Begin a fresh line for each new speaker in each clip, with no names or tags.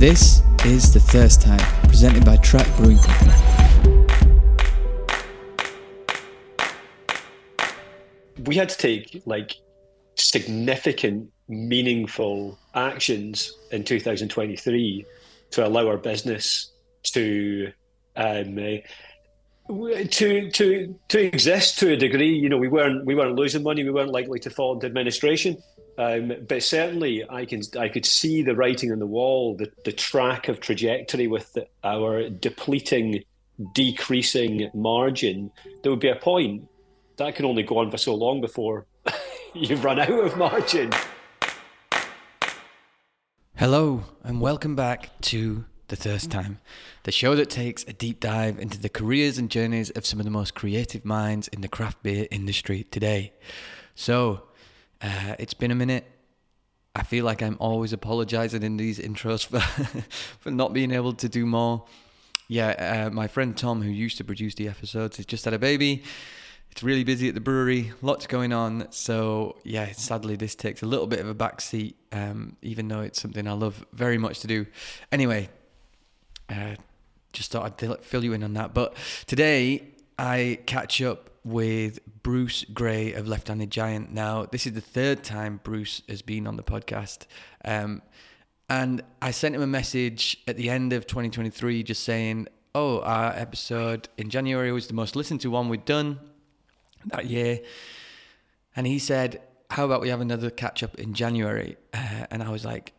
This is The Thirst Time, presented by Track Brewing Company.
We had to take like significant, meaningful actions in 2023 to allow our business to um, to to to exist to a degree. You know, we weren't we weren't losing money. We weren't likely to fall into administration. Um, but certainly, I can I could see the writing on the wall, the, the track of trajectory with the, our depleting, decreasing margin. There would be a point that can only go on for so long before you've run out of margin.
Hello, and welcome back to The Thirst Time, the show that takes a deep dive into the careers and journeys of some of the most creative minds in the craft beer industry today. So, uh, it's been a minute. I feel like I'm always apologizing in these intros for for not being able to do more. Yeah, uh, my friend Tom, who used to produce the episodes, has just had a baby. It's really busy at the brewery, lots going on. So yeah, sadly this takes a little bit of a backseat, um, even though it's something I love very much to do. Anyway, uh, just thought I'd fill you in on that. But today I catch up with Bruce Gray of Left Handed Giant. Now, this is the third time Bruce has been on the podcast. Um, and I sent him a message at the end of 2023 just saying, Oh, our episode in January was the most listened to one we'd done that year. And he said, How about we have another catch up in January? Uh, and I was like,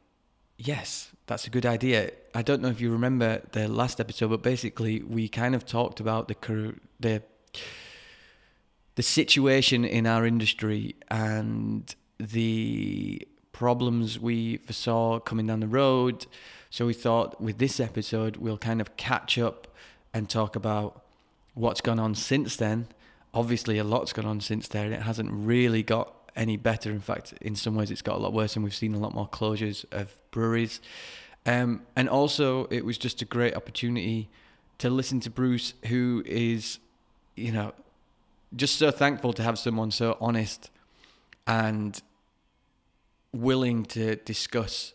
Yes, that's a good idea. I don't know if you remember the last episode, but basically we kind of talked about the the the situation in our industry and the problems we foresaw coming down the road. So we thought with this episode we'll kind of catch up and talk about what's gone on since then. Obviously, a lot's gone on since then. And it hasn't really got any better. In fact, in some ways, it's got a lot worse, and we've seen a lot more closures of breweries. Um, and also, it was just a great opportunity to listen to Bruce, who is, you know, just so thankful to have someone so honest and willing to discuss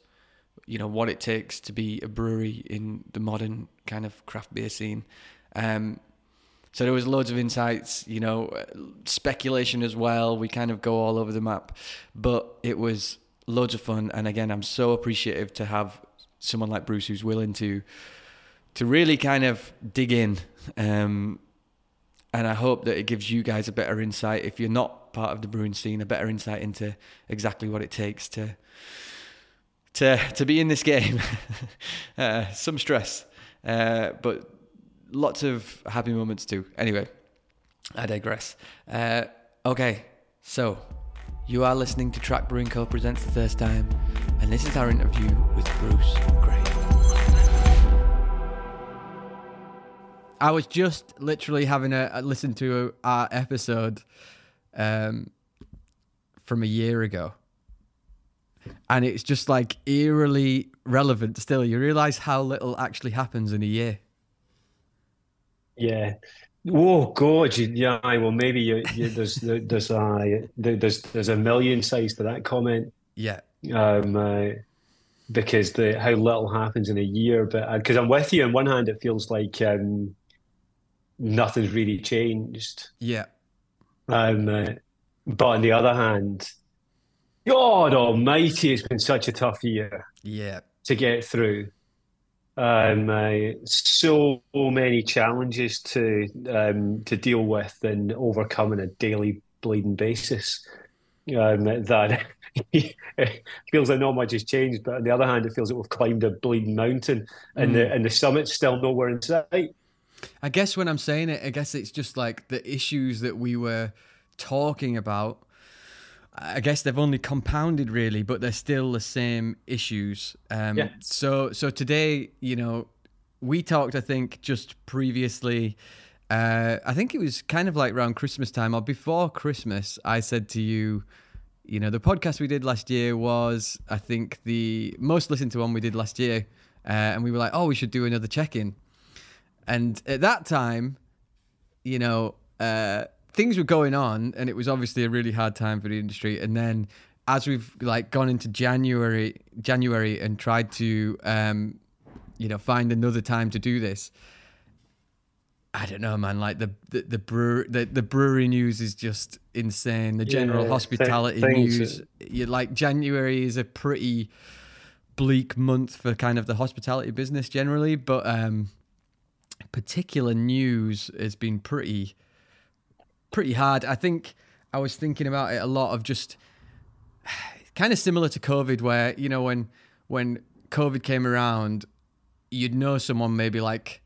you know what it takes to be a brewery in the modern kind of craft beer scene. Um, so there was loads of insights you know speculation as well. We kind of go all over the map. But it was loads of fun. And again i'm so appreciative to have someone like bruce who's willing to to really kind of dig in um, and I hope that it gives you guys a better insight if you're not part of the brewing scene, a better insight into exactly what it takes to to to be in this game. uh, some stress, uh, but lots of happy moments too. Anyway, I digress. Uh, okay, so you are listening to Track Brewing Co. presents the Thirst Time, and this is our interview with Bruce Gray. I was just literally having a, a listen to our episode um, from a year ago, and it's just like eerily relevant still. You realize how little actually happens in a year.
Yeah. Oh God, yeah. Well, maybe you, you, there's there's uh, there's there's a million sides to that comment.
Yeah.
Um, uh, because the how little happens in a year, but because uh, I'm with you. On one hand, it feels like um, nothing's really changed.
Yeah.
Um, uh, but on the other hand, God Almighty, it's been such a tough year.
Yeah.
To get through. Um, uh, so many challenges to um, to deal with and overcome on a daily bleeding basis. Um, that it feels like not much has changed, but on the other hand, it feels like we've climbed a bleeding mountain, and mm. the and the summit's still nowhere in sight.
I guess when I'm saying it, I guess it's just like the issues that we were talking about. I guess they've only compounded really, but they're still the same issues. Um, yeah. So, so today, you know, we talked. I think just previously. Uh, I think it was kind of like around Christmas time or before Christmas. I said to you, you know, the podcast we did last year was, I think, the most listened to one we did last year. Uh, and we were like, oh, we should do another check in. And at that time, you know, uh, things were going on, and it was obviously a really hard time for the industry. And then, as we've like gone into January, January, and tried to um, you know, find another time to do this. I don't know, man. Like the the the brewery, the, the brewery news is just insane. The general
Yeah,
hospitality
th-
news, you like January is a pretty bleak month for kind of the hospitality business generally, but um, particular news has been pretty pretty hard. I think I was thinking about it a lot of just kind of similar to COVID, where you know when when COVID came around, you'd know someone maybe like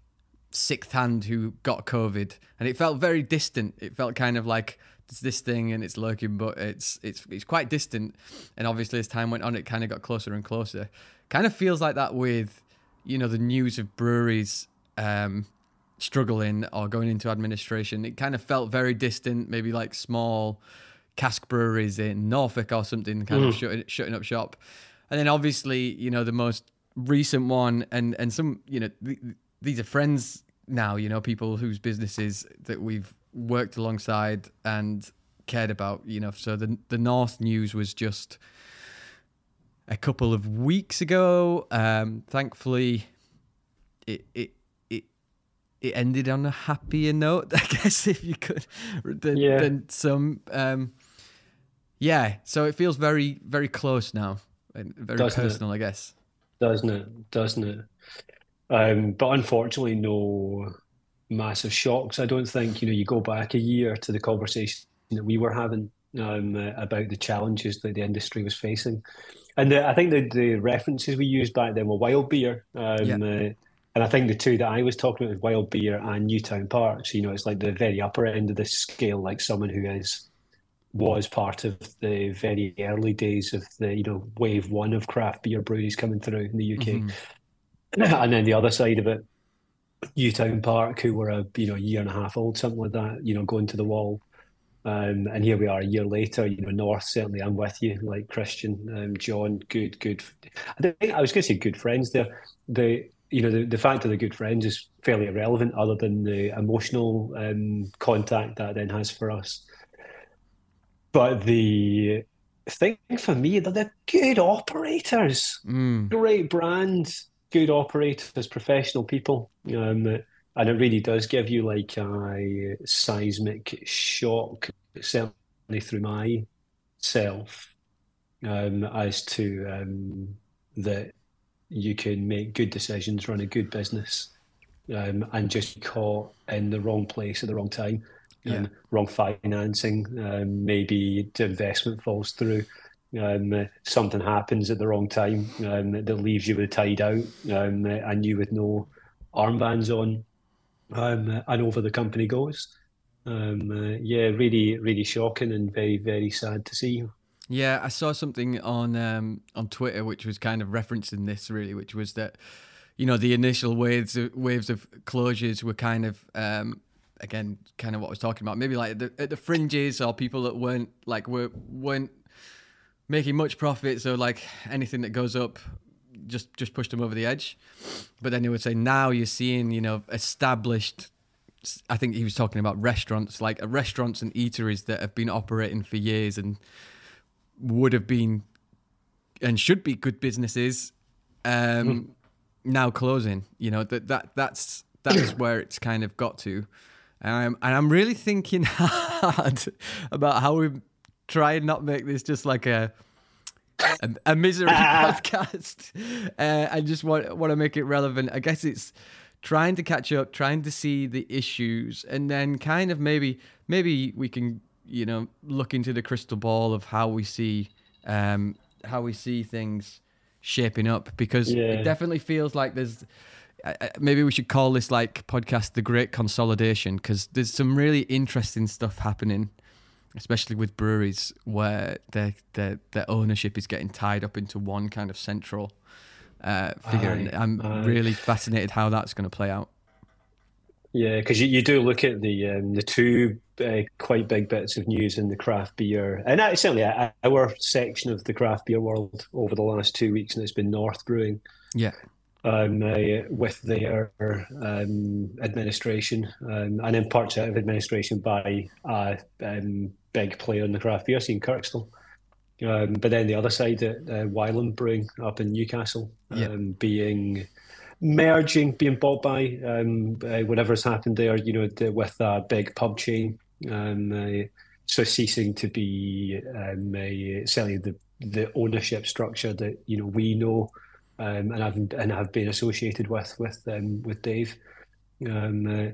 sixth hand who got COVID, and it felt very distant. It felt kind of like it's this thing and it's lurking, but it's it's it's quite distant. And obviously, as time went on, it kind of got closer and closer. Kind of feels like that with you know the news of breweries. Um, struggling or going into administration it kind of felt very distant maybe like small cask breweries in Norfolk or something kind of shutting, shutting up shop. And then obviously you know the most recent one and and some you know th- these are friends now you know people whose businesses that we've worked alongside and cared about you know. So the the north news was just a couple of weeks ago. Um thankfully it it it it ended on a happier note i guess if you could than,
Yeah.
than some um yeah so it feels very very close now and very
Doesn't it?
personal i guess
doesn't it? Doesn't it? Um, but unfortunately, no massive shocks. I don't think you know. You go back a year to the conversation that we were having um, uh, about the challenges that the industry was facing, and the, I think the, the references we used back then were wild beer. Um,
Yeah.
uh, and I think the two that I was talking about was wild beer and Newtown Park. So, you know, it's like the very upper end of the scale, like someone who is was part of the very early days of the you know wave one of craft beer breweries coming through in the UK,
Mhm.
and then the other side of it, Newtown Park, who were a you know year and a half old, something like that, you know, going to the wall. Um, and here we are a year later, you know, North, certainly I'm with you, like Christian, um, John, good, good. I think I was going to say good friends there. The, you know, the, the fact that they're good friends is fairly irrelevant other than the emotional um, contact that then has for us. But the thing for me, they're the good operators
Mm.
great brand, good operators, professional people. Um, and it really does give you like a seismic shock, certainly through myself, um, as to um, that you can make good decisions, run a good business, um, and just caught in the wrong place at the wrong time.
Yeah.
Um, wrong financing, um, maybe the investment falls through um, something happens at the wrong time um, that leaves you with a tide out um, and you with no armbands on and over the company goes. Um, uh, yeah, really, really shocking and very, very sad to see.
Yeah, I saw something on um, on Twitter which was kind of referencing this really, which was that you know the initial waves of, waves of closures were kind of um, again kind of what I was talking about, maybe like at the, at the fringes or people that weren't like were weren't making much profit, so like anything that goes up just just pushed them over the edge. But then he would say now you're seeing you know established. I think he was talking about restaurants, like uh, restaurants and eateries that have been operating for years and would have been and should be good businesses um now closing you know that that that's that's where it's kind of got to. Um and i'm really thinking hard about how we try and not make this just like a a, a misery podcast uh, i just want want to make it relevant. I guess it's trying to catch up trying to see the issues and then kind of maybe maybe we can you know look into the crystal ball of how we see um how we see things shaping up because
Yeah.
it definitely feels like there's uh, maybe we should call this like podcast the great consolidation because there's some really interesting stuff happening especially with breweries where their their their ownership is getting tied up into one kind of central uh, figure and i'm
aye.
really fascinated how that's going to play out
Yeah, because you, you do look at the um, the two uh, quite big bits of news in the craft beer, and uh, certainly uh, our section of the craft beer world over the last two weeks, and it's been North Brewing.
yeah
um, uh, with their um, administration um, and in part out of administration by a um, big player in the craft beer scene, Kirkstall. Um, but then the other side, at uh, Wylam Brewing up in Newcastle,
Yeah.
being merging, being bought by um, uh, whatever's happened there, you know, with a big pub chain. Um, uh, so ceasing to be um, uh, certainly the the ownership structure that you know we know um, and have and have been associated with with um, with Dave. Um, uh,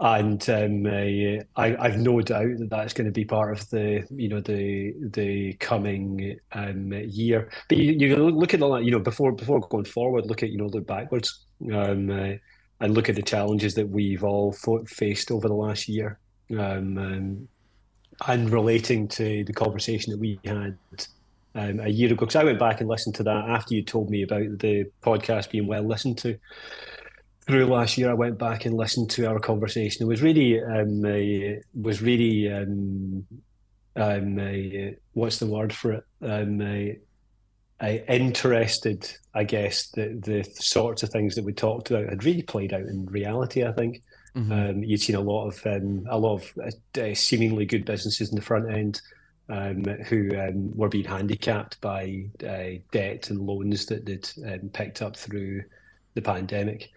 and um, uh, I, I've no doubt that that's going to be part of the you know the the coming um, year. But you, you look at the you know before before going forward, look at you know look backwards um, uh, and look at the challenges that we've all faced over the last year, um, and relating to the conversation that we had um, a year ago. Because I went back and listened to that after you told me about the podcast being well listened to through last year, I went back and listened to our conversation. It was really um, uh, was really um, um, uh, what's the word for it? Um, uh, interested, I guess, the the sorts of things that we talked about had really played out in reality. I think mm-hmm. Um, you'd seen a lot of um, a lot of uh, seemingly good businesses in the front end. Um, who um, were being handicapped by uh, debt and loans that they'd um, picked up through the pandemic.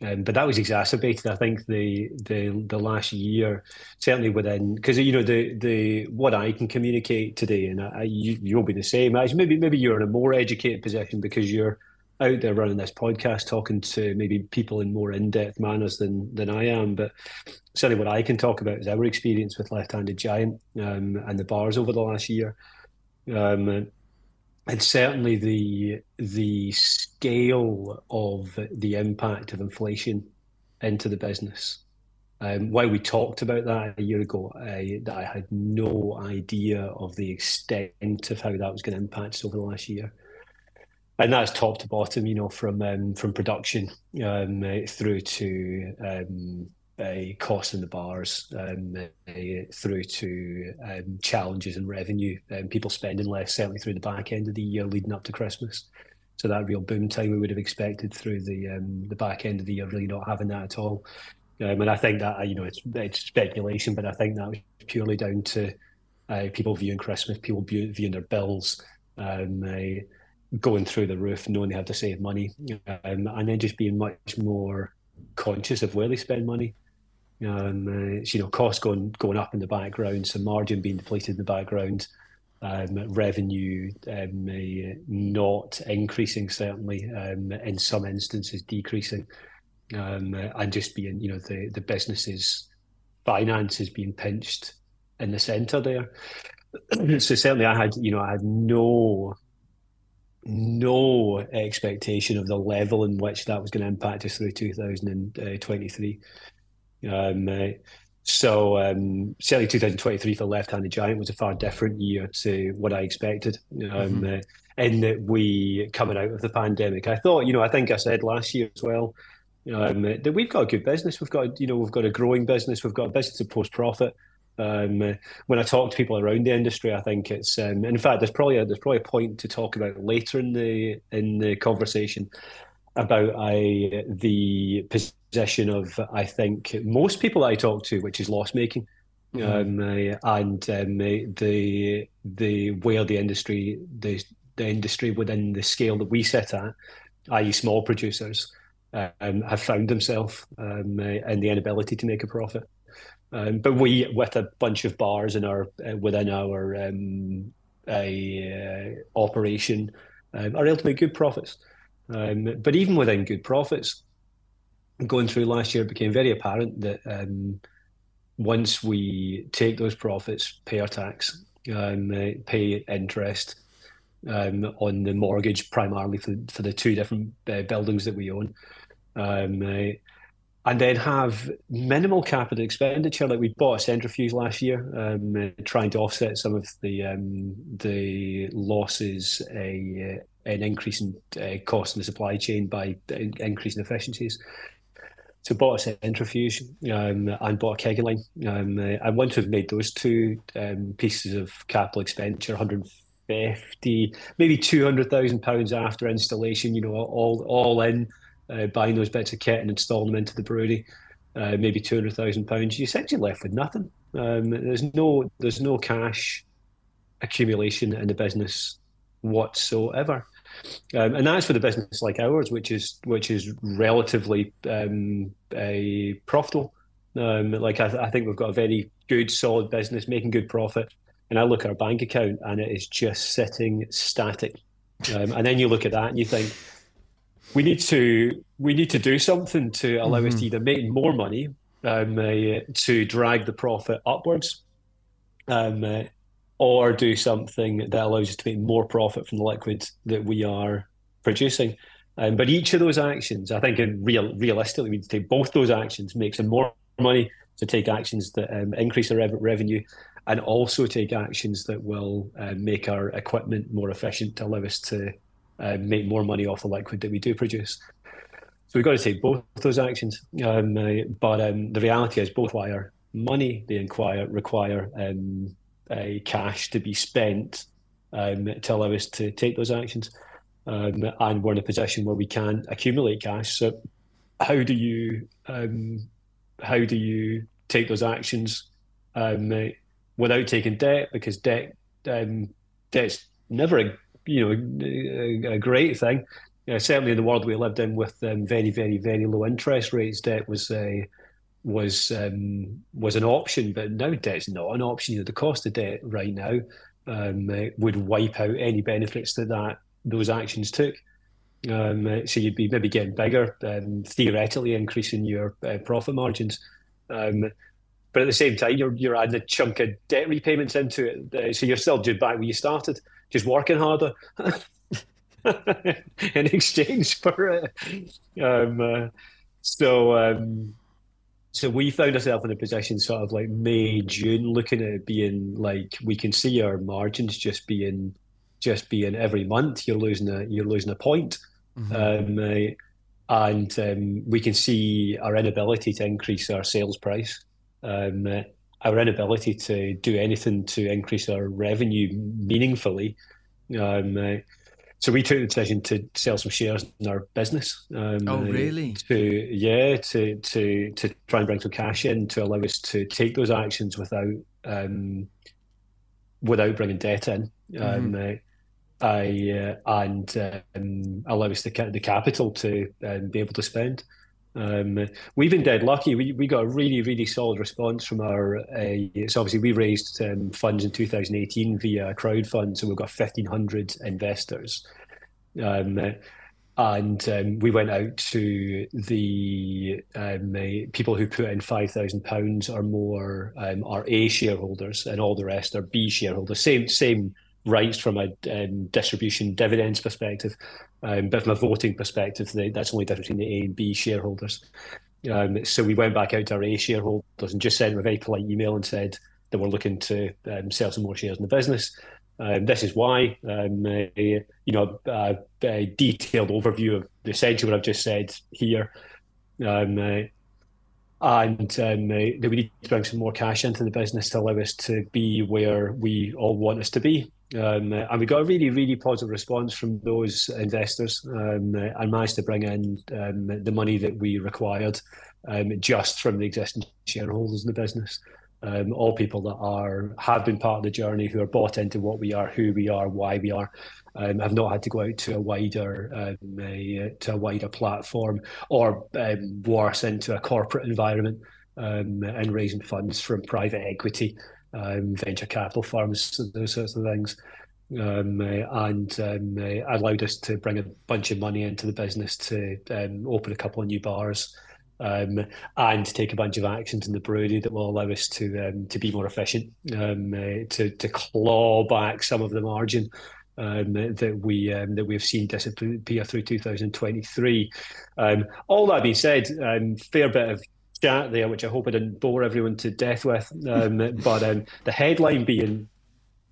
Um, but that was exacerbated, I think, the the the last year, certainly within because you know the the what I can communicate today, and I, you you'll be the same. As maybe maybe you're in a more educated position because you're out there running this podcast, talking to maybe people in more in depth manners than than I am. But certainly, what I can talk about is our experience with Left Handed Giant um, and the bars over the last year. Um, and certainly the the scale of the impact of inflation into the business. Um, while we talked about that a year ago, I, I had no idea of the extent of how that was going to impact us over the last year, and that's top to bottom. You know, from um, from production um, through to um, uh, costs in the bars um, uh, through to um, challenges in revenue and um, people spending less certainly through the back end of the year leading up to Christmas. So that real boom time we would have expected through the um, the back end of the year really not having that at all. Um, and I think that you know it's it's speculation, but I think that was purely down to uh, people viewing Christmas, people view, viewing their bills. Um, uh, going through the roof, knowing they have to save money, and then just being much more conscious of where they spend money. Um, uh, you know, costs going going up in the background, some margin being depleted in the background, um, revenue um, uh, not increasing certainly, um, in some instances decreasing, um, uh, and just being you know the the businesses finances being pinched in the centre there. so certainly, I had you know I had no no expectation of the level in which that was going to impact us through 2023. Um, uh, so um, certainly 2023 for left-handed giant was a far different year to what I expected. Um, mm-hmm. uh, in that we coming out of the pandemic, I thought, you know, I think I said last year as well, um, that we've got a good business. We've got, you know, we've got a growing business. We've got a business to post profit. Um, uh, when I talk to people around the industry, I think it's. Um, in fact, there's probably a, there's probably a point to talk about later in the in the conversation about I, the position of I think most people I talk to, which is loss making, mm-hmm. um, uh, and um, the the where the industry the the industry within the scale that we set at, i.e., small producers, um, have found themselves um, uh, in the inability to make a profit. Um, but we, with a bunch of bars in our uh, within our um, uh, operation, um, are able to make good profits. Um, but even within good profits, going through last year, it became very apparent that um, once we take those profits, pay our tax, um, uh, pay interest um, on the mortgage, primarily for, for the two different uh, buildings that we own, um, uh, and then have minimal capital expenditure. Like we bought a centrifuge last year, um, uh, trying to offset some of the um, the losses uh, an increase in uh, cost in the supply chain by increasing efficiencies. So bought a centrifuge um, and bought a kegging line. Um, uh, I want to have made those two um, pieces of capital expenditure 150, maybe 200,000 pounds after installation. You know, all all in uh, buying those bits of kit and installing them into the brewery. Uh, maybe 200,000 pounds. You essentially left with nothing. Um, there's no there's no cash accumulation in the business whatsoever. Um, and that's for the business like ours, which is which is relatively um, a profitable. Um, like I, th- I think we've got a very good, solid business making good profit, and I look at our bank account and it is just sitting static. Um, and then you look at that and you think we need to we need to do something to allow mm-hmm. us to mm-hmm. either make more money um, uh, to drag the profit upwards, um, uh, or do something that allows us to make more profit from the liquids that we are producing. Um, but each of those actions, I think, in real, realistically, we need to take both those actions, make some more money to take actions that um, increase our revenue, and also take actions that will uh, make our equipment more efficient to allow us to uh, make more money off the liquid that we do produce. So we've got to take both those actions. Um, uh, but um, the reality is both require money. They require require um, cash to be spent um, to allow us to take those actions. Um, and we're in a position where we can accumulate cash. So how do you um, how do you take those actions without taking debt? Because debt debt's never a you know a, a great thing uh, certainly in the world we lived in with um, very, very, very low interest rates, debt was uh, was um, was an option, but now debt's not an option. You know, the cost of debt right now um, uh, would wipe out any benefits that that those actions took. Um, uh, so you'd be maybe getting bigger, um, theoretically increasing your uh, profit margins. Um, but at the same time, you're you're adding a chunk of debt repayments into it, uh, so you're still just back where you started, just working harder. in exchange for it. Um, uh, so, so we found ourselves in a position sort of like May, June, looking at it being like we can see our margins just being just being every month you're losing a you're losing a point. Mm-hmm. Um, uh, and um, we can see our inability to increase our sales price, um, uh, our inability to do anything to increase our revenue meaningfully. Um, uh, so we took the decision to sell some shares in our business.
Um, oh, really?
To yeah, to to to try and bring some cash in to allow us to take those actions without um, without bringing debt in. Mm-hmm. Um, I uh, and um, allow us the the capital to um, be able to spend. Um, we've been dead lucky. We, we got a really, really solid response from our. Uh, so obviously, we raised um, funds in 2018 via crowdfund. So we've got 1,500 investors, um, and um, we went out to the um, uh, people who put in 5,000 pounds or more um, are A shareholders, and all the rest are B shareholders. Same same rights from a um, distribution dividends perspective, um, but from a voting perspective, the, that's only different between the A and B shareholders. Um, so we went back out to our A shareholders and just sent them a very polite email and said that we're looking to um, sell some more shares in the business. Um, this is why, um, uh, you know, a, a, detailed overview of essentially what I've just said here. Um, uh, and um, uh, that we need to bring some more cash into the business to allow us to be where we all want us to be. Um, and we got a really, really positive response from those investors um, and managed to bring in um, the money that we required um, just from the existing shareholders in the business. Um, all people that are have been part of the journey, who are bought into what we are, who we are, why we are, um, have not had to go out to a wider a, to a wider platform or worse into a corporate environment and raising funds from private equity um, venture capital firms, those sorts of things. Um, uh, and um, uh, allowed us to bring a bunch of money into the business to um, open a couple of new bars um, and take a bunch of actions in the brewery that will allow us to um, to be more efficient, um, uh, to to claw back some of the margin. that we that we've seen disappear through 2023. all that being said, fair bit of chat there, which I hope I didn't bore everyone to death with. Um, but um, the headline being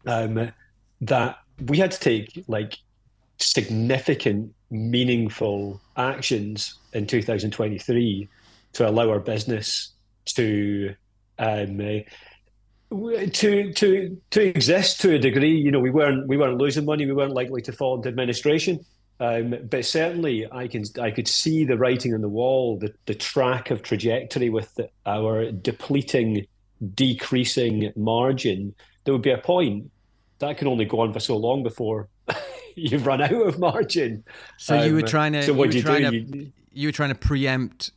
um, that we had to take like significant, meaningful actions in 2023 to allow our business to um, to to to exist to a degree. You know, we weren't we weren't losing money. We weren't likely to fall into administration. Um, but certainly, I can I could see the writing on the wall, the, the track of trajectory with the, our depleting, decreasing margin. There would be a point that can only go on for so long before you've run out of margin.
So um, you were um, trying to. So what you, you trying do? To, you, you, were trying to preempt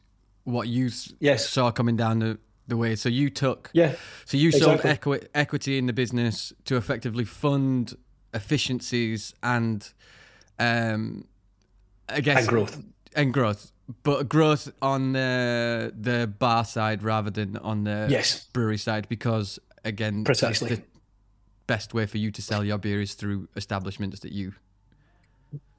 what you yes. saw coming down the, the way. So you took.
Yeah.
So you sold equi- equity in the business to effectively fund efficiencies and, um, I guess
and growth
and growth, but growth on the the bar side rather than on the
yes.
brewery side because again,
precisely
the best way for you to sell your beer is through establishments that you.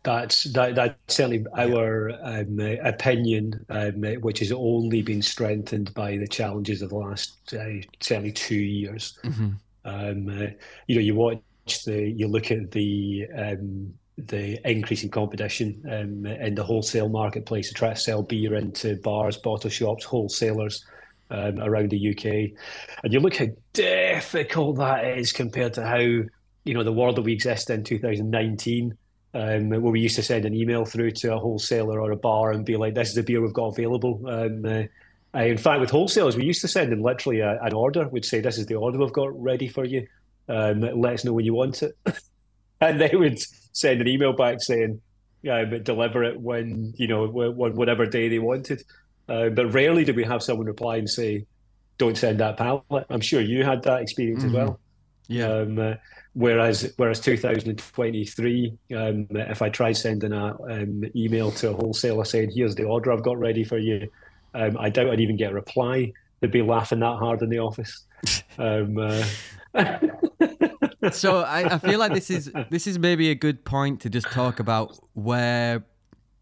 That's that, that's certainly our um, opinion, um, which has only been strengthened by the challenges of the last uh, certainly two years. Mm-hmm. Um, uh, you know, you watch the, you look at the um, the increase in competition um, in the wholesale marketplace to try to sell beer into bars, bottle shops, wholesalers um, around the UK, and you look how difficult that is compared to how you know the world that we exist in 2019. Um, where we used to send an email through to a wholesaler or a bar and be like, "This is the beer we've got available." Um, uh, in fact, with wholesalers, we used to send them literally a, an order. We'd say, "This is the order we've got ready for you. Um, let us know when you want it," and they would send an email back saying, "Yeah, but deliver it when you know whatever day they wanted." Uh, but rarely do we have someone reply and say, "Don't send that pallet." I'm sure you had that experience mm-hmm. as well.
Yeah. Um, uh,
whereas whereas 2023, um, if I tried sending an um, email to a wholesaler saying, "Here's the order I've got ready for you," um, I doubt I'd even get a reply. They'd be laughing that hard in the office. Um, uh,
so I, I, feel like this is this is maybe a good point to just talk about where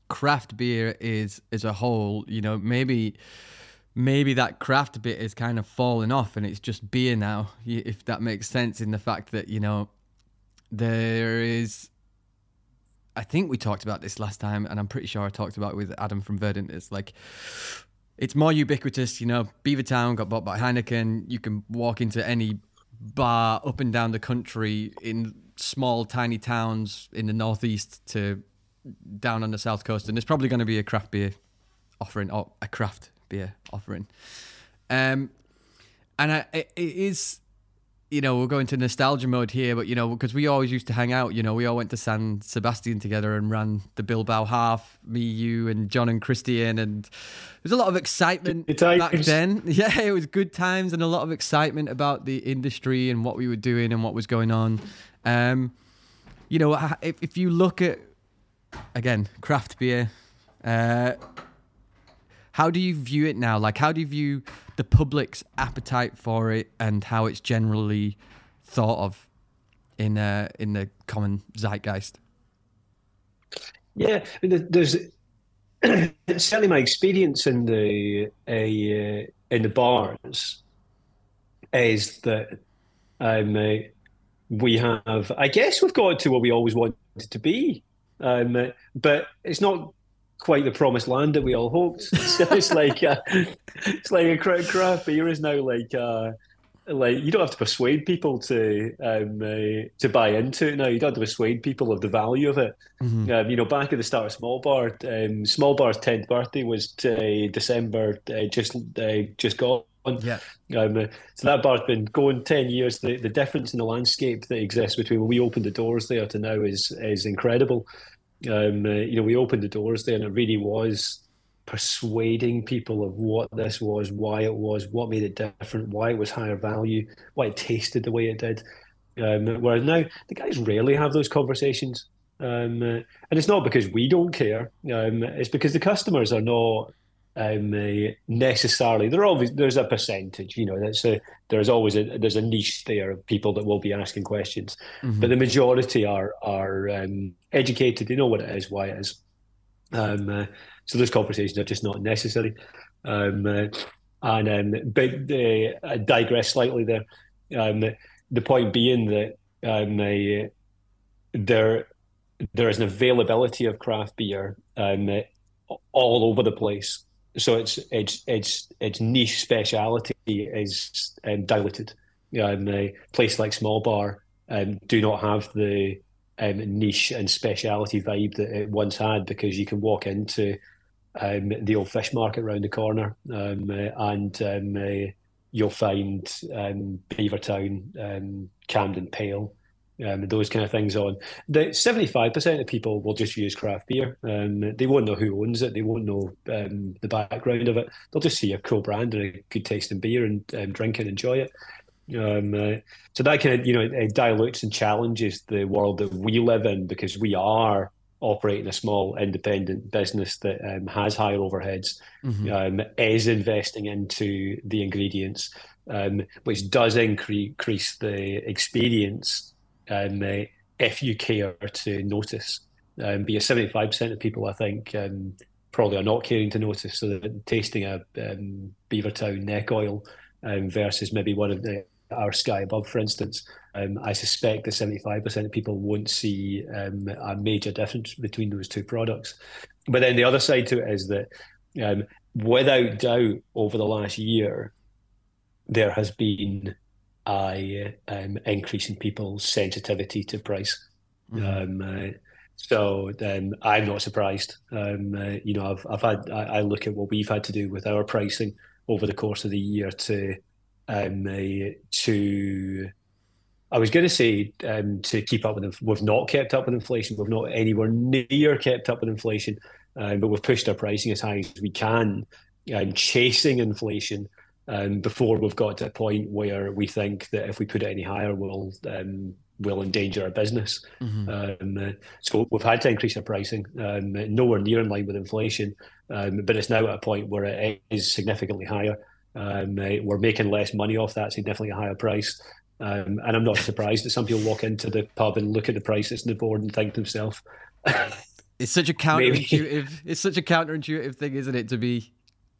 craft beer is as a whole. You know, maybe maybe that craft bit is kind of falling off and it's just beer now. If that makes sense, in the fact that you know there is. I think we talked about this last time, and I'm pretty sure I talked about it with Adam from Verdant. It's like it's more ubiquitous. You know, Beavertown got bought by Heineken. You can walk into any bar up and down the country in small, tiny towns in the northeast to down on the south coast, and there's probably going to be a craft beer offering or a craft beer offering. Um, and I, it is you know, we're going to nostalgia mode here, but you know, because we always used to hang out, you know, we all went to San Sebastian together and ran the Bilbao half, me, you, and John and Christian, and there's a lot of excitement back then. Yeah, it was good times and a lot of excitement about the industry and what we were doing and what was going on. Um, you know, if, if you look at again craft beer, uh, how do you view it now? Like, how do you view the public's appetite for it and how it's generally thought of in uh, in the common zeitgeist?
Yeah, there's certainly my experience in the uh, in the bars is that um, uh, we have, I guess, we've got to what we always wanted to be, um, but it's not quite the promised land that we all hoped. So it's like uh, it's like a craft beer is now like uh, like you don't have to persuade people to um, uh, to buy into it now. You don't have to persuade people of the value of it. Mm-hmm. Um, you know, back at the start of Small Bar, um, Small Bar's tenth birthday was uh, December uh, just uh, just gone.
Yeah.
Um, so that bar's been going ten years. The the difference in the landscape that exists between when we opened the doors there to now is is incredible. Um, uh, you know, we opened the doors there, and it really was persuading people of what this was, why it was, what made it different, why it was higher value, why it tasted the way it did. Um, whereas now the guys rarely have those conversations, um, uh, and it's not because we don't care. Um, it's because the customers are not um, uh, necessarily. There always there's a percentage, you know. That's a, there's always a there's a niche there of people that will be asking questions, mm-hmm. but the majority are are um, educated. They know what it is, why it is. Um, uh, so those conversations are just not necessary. Um, uh, and um, but uh, I digress slightly there. Um, the point being that um, uh, there there is an availability of craft beer um, all over the place so its its its its niche speciality is um, diluted. Um, a place like Small Bar um, do not have the um, niche and speciality vibe that it once had because you can walk into um, the old fish market around the corner um, uh, and um, uh, you'll find um, Beavertown, um, Camden Pale, um, those kind of things on. The seventy-five percent of people will just use craft beer. Um, they won't know who owns it. They won't know um, the background of it. They'll just see a cool brand and a good tasting beer and um, drink and enjoy it. Um, uh, so that kind of you know it dilutes and challenges the world that we live in because we are operating a small independent business that um, has higher overheads, mm-hmm. um, is investing into the ingredients, um, which does increase the experience um, uh, if you care to notice. Um, be a 75% of people, I think, um, probably are not caring to notice. So tasting a um, Beavertown neck oil um, versus maybe one of the our sky above, for instance, um, I suspect that 75% of people won't see um, a major difference between those two products. But then the other side to it is that, without doubt, over the last year, there has been a um, increase in people's sensitivity to price. Mm-hmm. Um, uh, so um, I'm not surprised. Uh, you know, I've, I've had I, I look at what we've had to do with our pricing over the course of the year to um, uh, to I was going to say um, to keep up with we've not kept up with inflation. We've not anywhere near kept up with inflation, um, but we've pushed our pricing as high as we can, um, chasing inflation um, before we've got to a point where we think that if we put it any higher, we'll um, will endanger our business. Mm-hmm. Um, so we've had to increase our pricing, um, nowhere near in line with inflation, um, but it's now at a point where it is significantly higher. Um, we're making less money off that, significantly a higher price. Um, and I'm not surprised that some people walk into the pub and look at the prices on the board and think to themselves,
"It's such a counterintuitive. it's such a counterintuitive thing, isn't it? To be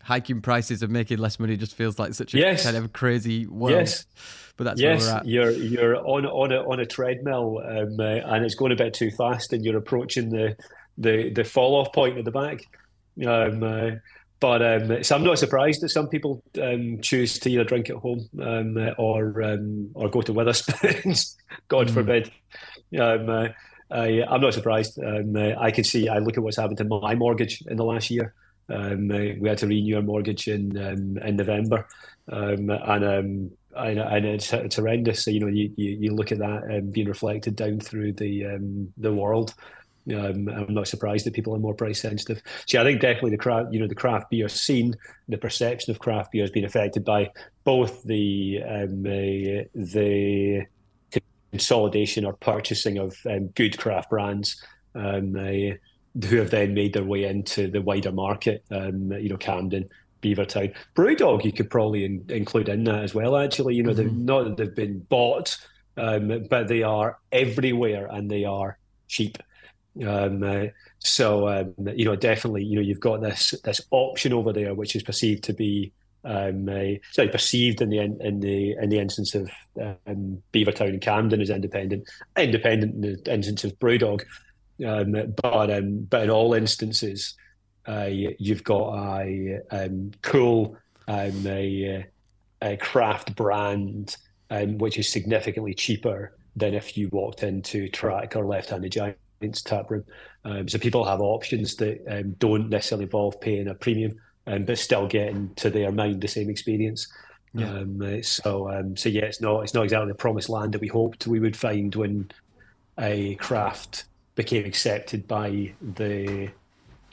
hiking prices and making less money just feels like such a yes. kind of crazy world. Yes. But that's yes, where we're at.
You're you're on on a on a treadmill um, uh, and it's going a bit too fast and you're approaching the the the fall off point at the back. Um, uh, but um, so I'm not surprised that some people um, choose to either drink at home um, or um, or go to Wetherspoons. God mm. forbid. Um, uh, I, am not surprised. Um, uh, I can see. I look at what's happened to my mortgage in the last year. Uh, we had to renew our mortgage in in November, and and, and it's, it's, horrendous. So you know, you, you, you look at that being reflected down through the the world. Um, I'm not surprised that people are more price sensitive. See, I think definitely the craft, you know, the craft beer scene, the perception of craft beer has been affected by both the um, uh, the consolidation or purchasing of um, good craft brands. Um, uh, who have then made their way into the wider market, um, you know, Camden, Beavertown. Brewdog, you could probably in, include in that as well, actually. You know, mm-hmm. not that they've been bought, um, but they are everywhere and they are cheap. Um, uh, so um, you know, definitely, you know, you've got this this option over there, which is perceived to be um, uh, sorry, perceived in the in the in the instance of um, Beavertown and Camden as independent, independent in the instance of Brewdog, um, but um, but in all instances, uh, you've got a um, cool um, a, a craft brand, um, which is significantly cheaper than if you walked into Track or Left Handed Giant tap room. Um, so people have options that um, don't necessarily involve paying a premium, um, but still getting to their mind the same experience. Yeah. Um, uh, so um, so yeah, it's not it's not exactly the promised land that we hoped we would find when a craft became accepted by the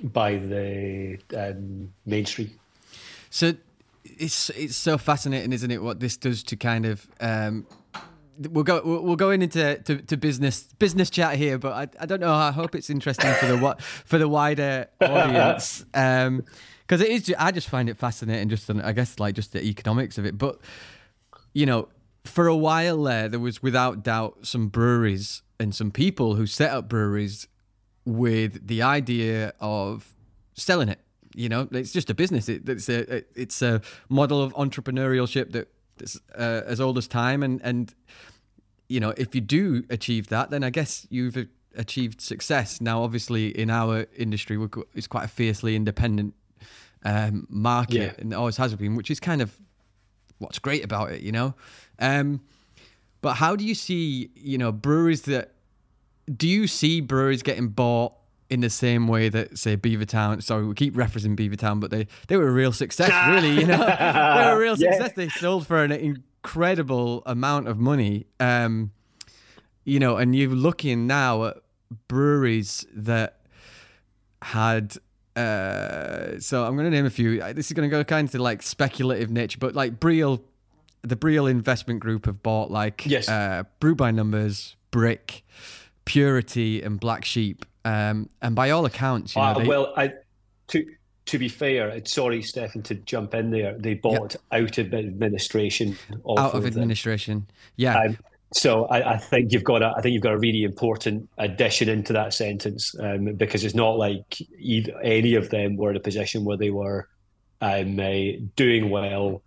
by the um, mainstream.
So it's it's so fascinating, isn't it? What this does to kind of um, we'll go we'll go into to, to, business business chat here, but I, I don't know. I hope it's interesting for the what for the wider audience. Um, because it is, I just find it fascinating. Just I guess like just the economics of it. But you know, for a while there, there was without doubt some breweries and some people who set up breweries with the idea of selling it. You know, it's just a business. It, it's a it's a model of entrepreneurship that uh, as old as time, and and you know if you do achieve that, then I guess you've achieved success. Now, obviously, in our industry, it's quite a fiercely independent um, market, yeah. and always has been, which is kind of what's great about it, you know. Um, but how do you see, you know, breweries that do you see breweries getting bought in the same way that say Beavertown. Sorry, we keep referencing Beavertown, but they they were a real success, really. You know, they were a real success. Yeah. They sold for an incredible amount of money. Um, you know, and you're looking now at breweries that had. Uh, so I'm going to name a few. This is going to go kind of like speculative nature, but like Briel, the Breal Investment Group have bought like
yes.
uh, Brew by Numbers, Brick, Purity, and Black Sheep. Um, and by all accounts, you know,
uh,
they,
well, I to to be fair, sorry, Stefan, to jump in there, they bought yep. out of administration.
Out of administration, yeah. Um,
so I, I, think you've got a, I think you've got a really important addition into that sentence um, because it's not like either, any of them were in a position where they were um, uh, doing well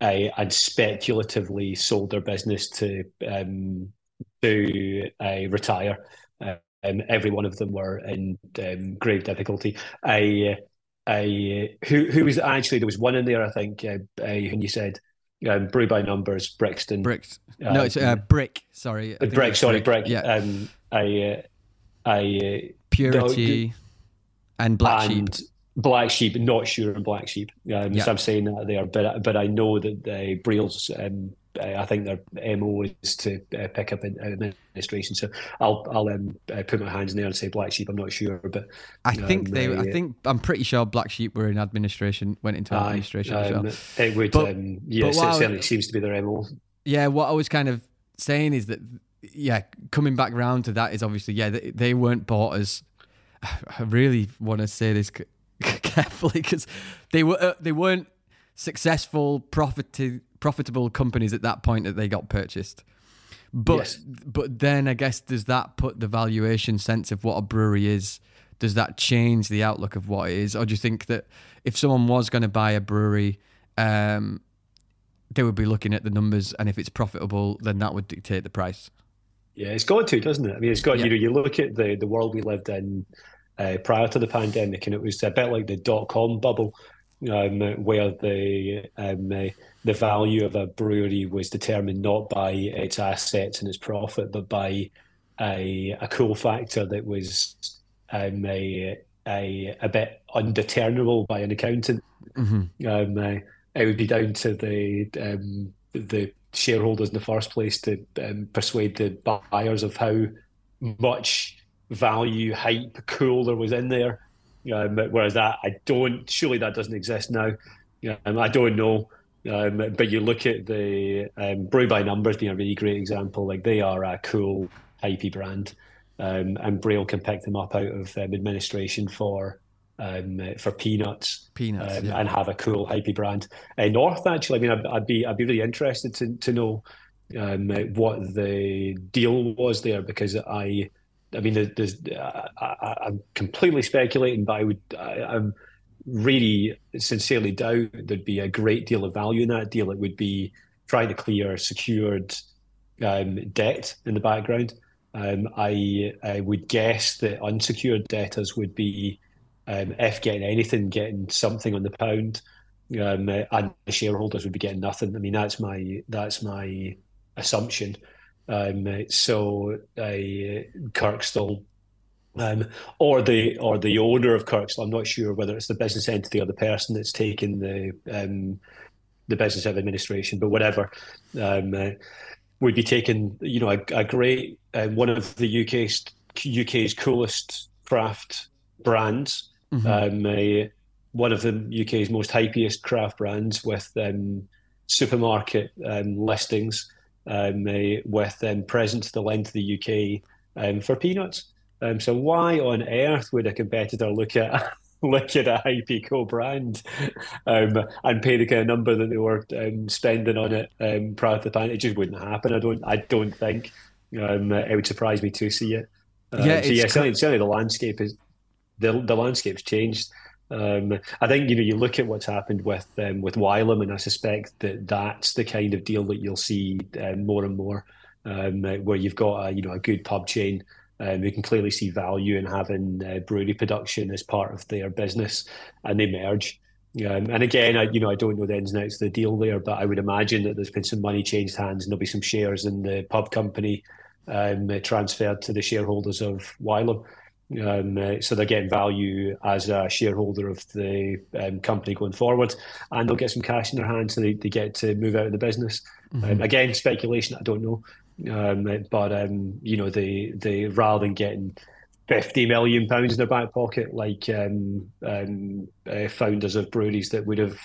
uh, and speculatively sold their business to um, to uh, retire. Um, every one of them were in um, grave difficulty. I, I, who who was actually there was one in there I think uh, uh, when you said um, brew by numbers, Brixton.
Bricks. Uh, no, it's uh, brick. Sorry,
brick. Sorry, brick. brick.
Yeah.
Um, I, uh, I uh,
purity and black
and
sheep.
Black sheep, not sure on black sheep. Um, yeah. So I'm saying that there, but but I know that the Breal's um, I think their MO is to uh, pick up administration. So I'll I'll um, uh, put my hands in there and say black sheep. I'm not sure, but
I think um, they. Uh, I think I'm pretty sure black sheep were in administration. Went into administration as well. Um,
it would. But, um, yes, it certainly seems to be their MO.
Yeah, what I was kind of saying is that yeah, coming back round to that is obviously yeah they, they weren't bought as. I really want to say this carefully because they were uh, they weren't successful, profited profitable companies at that point that they got purchased. But yes. but then I guess does that put the valuation sense of what a brewery is? Does that change the outlook of what it is, or do you think that if someone was going to buy a brewery, um, they would be looking at the numbers, and if it's profitable, then that would dictate the price?
Yeah, it's got to, doesn't it? I mean, it's got yeah. you know, you look at the the world we lived in uh, prior to the pandemic, and it was a bit like the dot com bubble, um, where the um, uh, the value of a brewery was determined not by its assets and its profit, but by a, a cool factor that was um, a, a, a bit undeterminable by an accountant. Mm-hmm. Um, uh, it would be down to the um, the shareholders in the first place to um, persuade the buyers of how much value, hype, cool there was in there. Um, whereas that, I don't. Surely that doesn't exist now. Um, I don't know. Um, but you look at the um, Brew by Numbers being a really great example. Like they are a cool, hypey brand, um, and Breal can pick them up out of um, administration for um, for peanuts,
peanuts,
um,
yeah.
and have a cool, hypey brand. Uh, North actually, I mean, I'd, I'd, be I'd be really interested to to know what the deal was there because I. I mean, there's, I, am completely speculating, but I would, I, I'm really sincerely doubt there'd be a great deal of value in that deal. It would be trying to clear secured um, debt in the background. Um, I, I would guess that unsecured debtors would be, um, if getting anything, getting something on the pound, um, and the shareholders would be getting nothing. I mean, that's my that's my assumption. Um, so uh, Kirkstall um, or the or the owner of Kirkstall. I'm not sure whether it's the business entity or the person that's taken the um, the business of administration, but whatever. Um, uh, would be taking you know a, a great uh, one of the UK's UK's coolest craft brands, mm-hmm. um, uh, one of the UK's most hypiest craft brands with um, supermarket um, listings, um, uh, with um, presence to the length of the UK um, for peanuts. Um, so why on earth would a competitor look at look at a Hypeco brand um, and pay the kind of number that they were um, spending on it um, prior to the pandemic? It just wouldn't happen. I don't. I don't think. Um, it would surprise me to see it.
Yeah,
so yeah. Certainly, certainly, the landscape is the the landscape's changed. Um, I think you know you look at what's happened with um, with Wylam, and I suspect that that's the kind of deal that you'll see uh, more and more, um, where you've got a you know a good pub chain um, who can clearly see value in having uh, brewery production as part of their business, and they merge. Um, and again, I, you know, I don't know the ins and outs of the deal there, but I would imagine that there's been some money changed hands, and there'll be some shares in the pub company um, transferred to the shareholders of Wylam. Um, uh, so they're getting value as a shareholder of the um, company going forward, and they'll get some cash in their hands, so they, they get to move out of the business. Mm-hmm. Um, again, speculation. I don't know, Um, but um, you know, they they rather than getting fifty million pounds in their back pocket, like um, um, uh, founders of breweries that would have,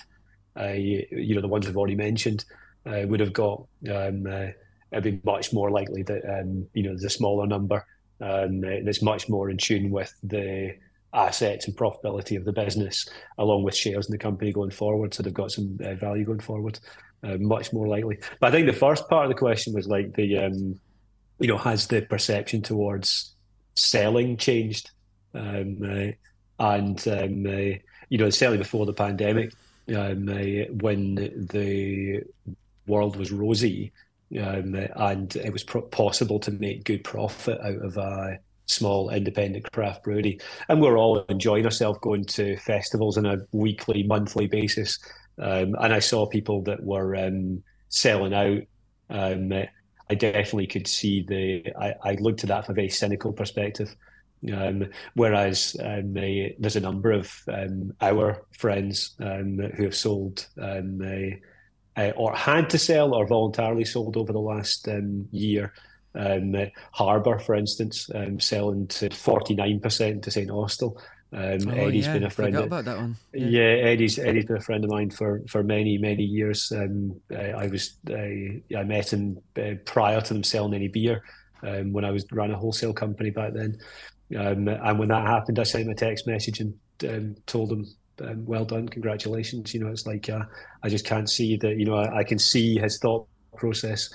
uh, you know, the ones we've already mentioned, uh, would have got. Um, uh, it'd be much more likely that um, you know there's a smaller number um, that's much more in tune with the assets and profitability of the business, along with shares in the company going forward. So they've got some uh, value going forward, uh, much more likely. But I think the first part of the question was like the, um, you know, has the perception towards selling changed? Um, uh, and um, uh, you know, certainly before the pandemic, um, uh, when the world was rosy, um, and it was possible to make good profit out of a small independent craft brewery. And we're all enjoying ourselves going to festivals on a weekly, monthly basis. Um, and I saw people that were um, selling out. Um, I definitely could see the. I, I, looked at that from a very cynical perspective. Um, whereas um, there's a number of um, our friends who have sold uh, or had to sell or voluntarily sold over the last um, year. Um, Harbour, for instance, um, selling to 49% to St Austell. Um, oh, Eddie's
yeah.
been a friend.
Of, about that one.
Yeah. yeah. Eddie's Eddie's been a friend of mine for, for many many years. Um, I, I was I, I met him uh, prior to them selling any beer um, when I was ran a wholesale company back then. Um, and when that happened, I sent him a text message and um, told him um, well done, congratulations. You know, it's like uh, I just can't see that. You know, I, I can see his thought process,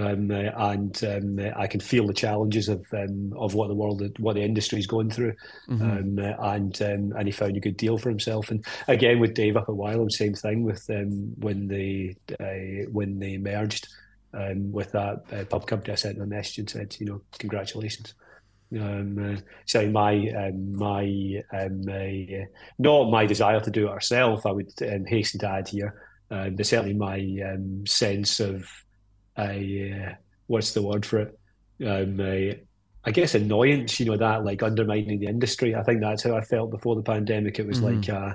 um, uh, and um, I can feel the challenges of um, of what the world, what the industry is going through, mm-hmm. Um, uh, and um, and he found a good deal for himself. And again, with Dave up at Wylam, same thing with when they uh, when they merged. with that uh, pub company, I sent a message and said, you know, congratulations. Um, uh, so my um, my um, uh, not my desire to do it ourselves. I would um, hasten to add here, uh, but certainly my um, sense of uh, what's the word for it? Um, I guess annoyance. You know that like undermining the industry. I think that's how I felt before the pandemic. It was mm-hmm. like. Uh,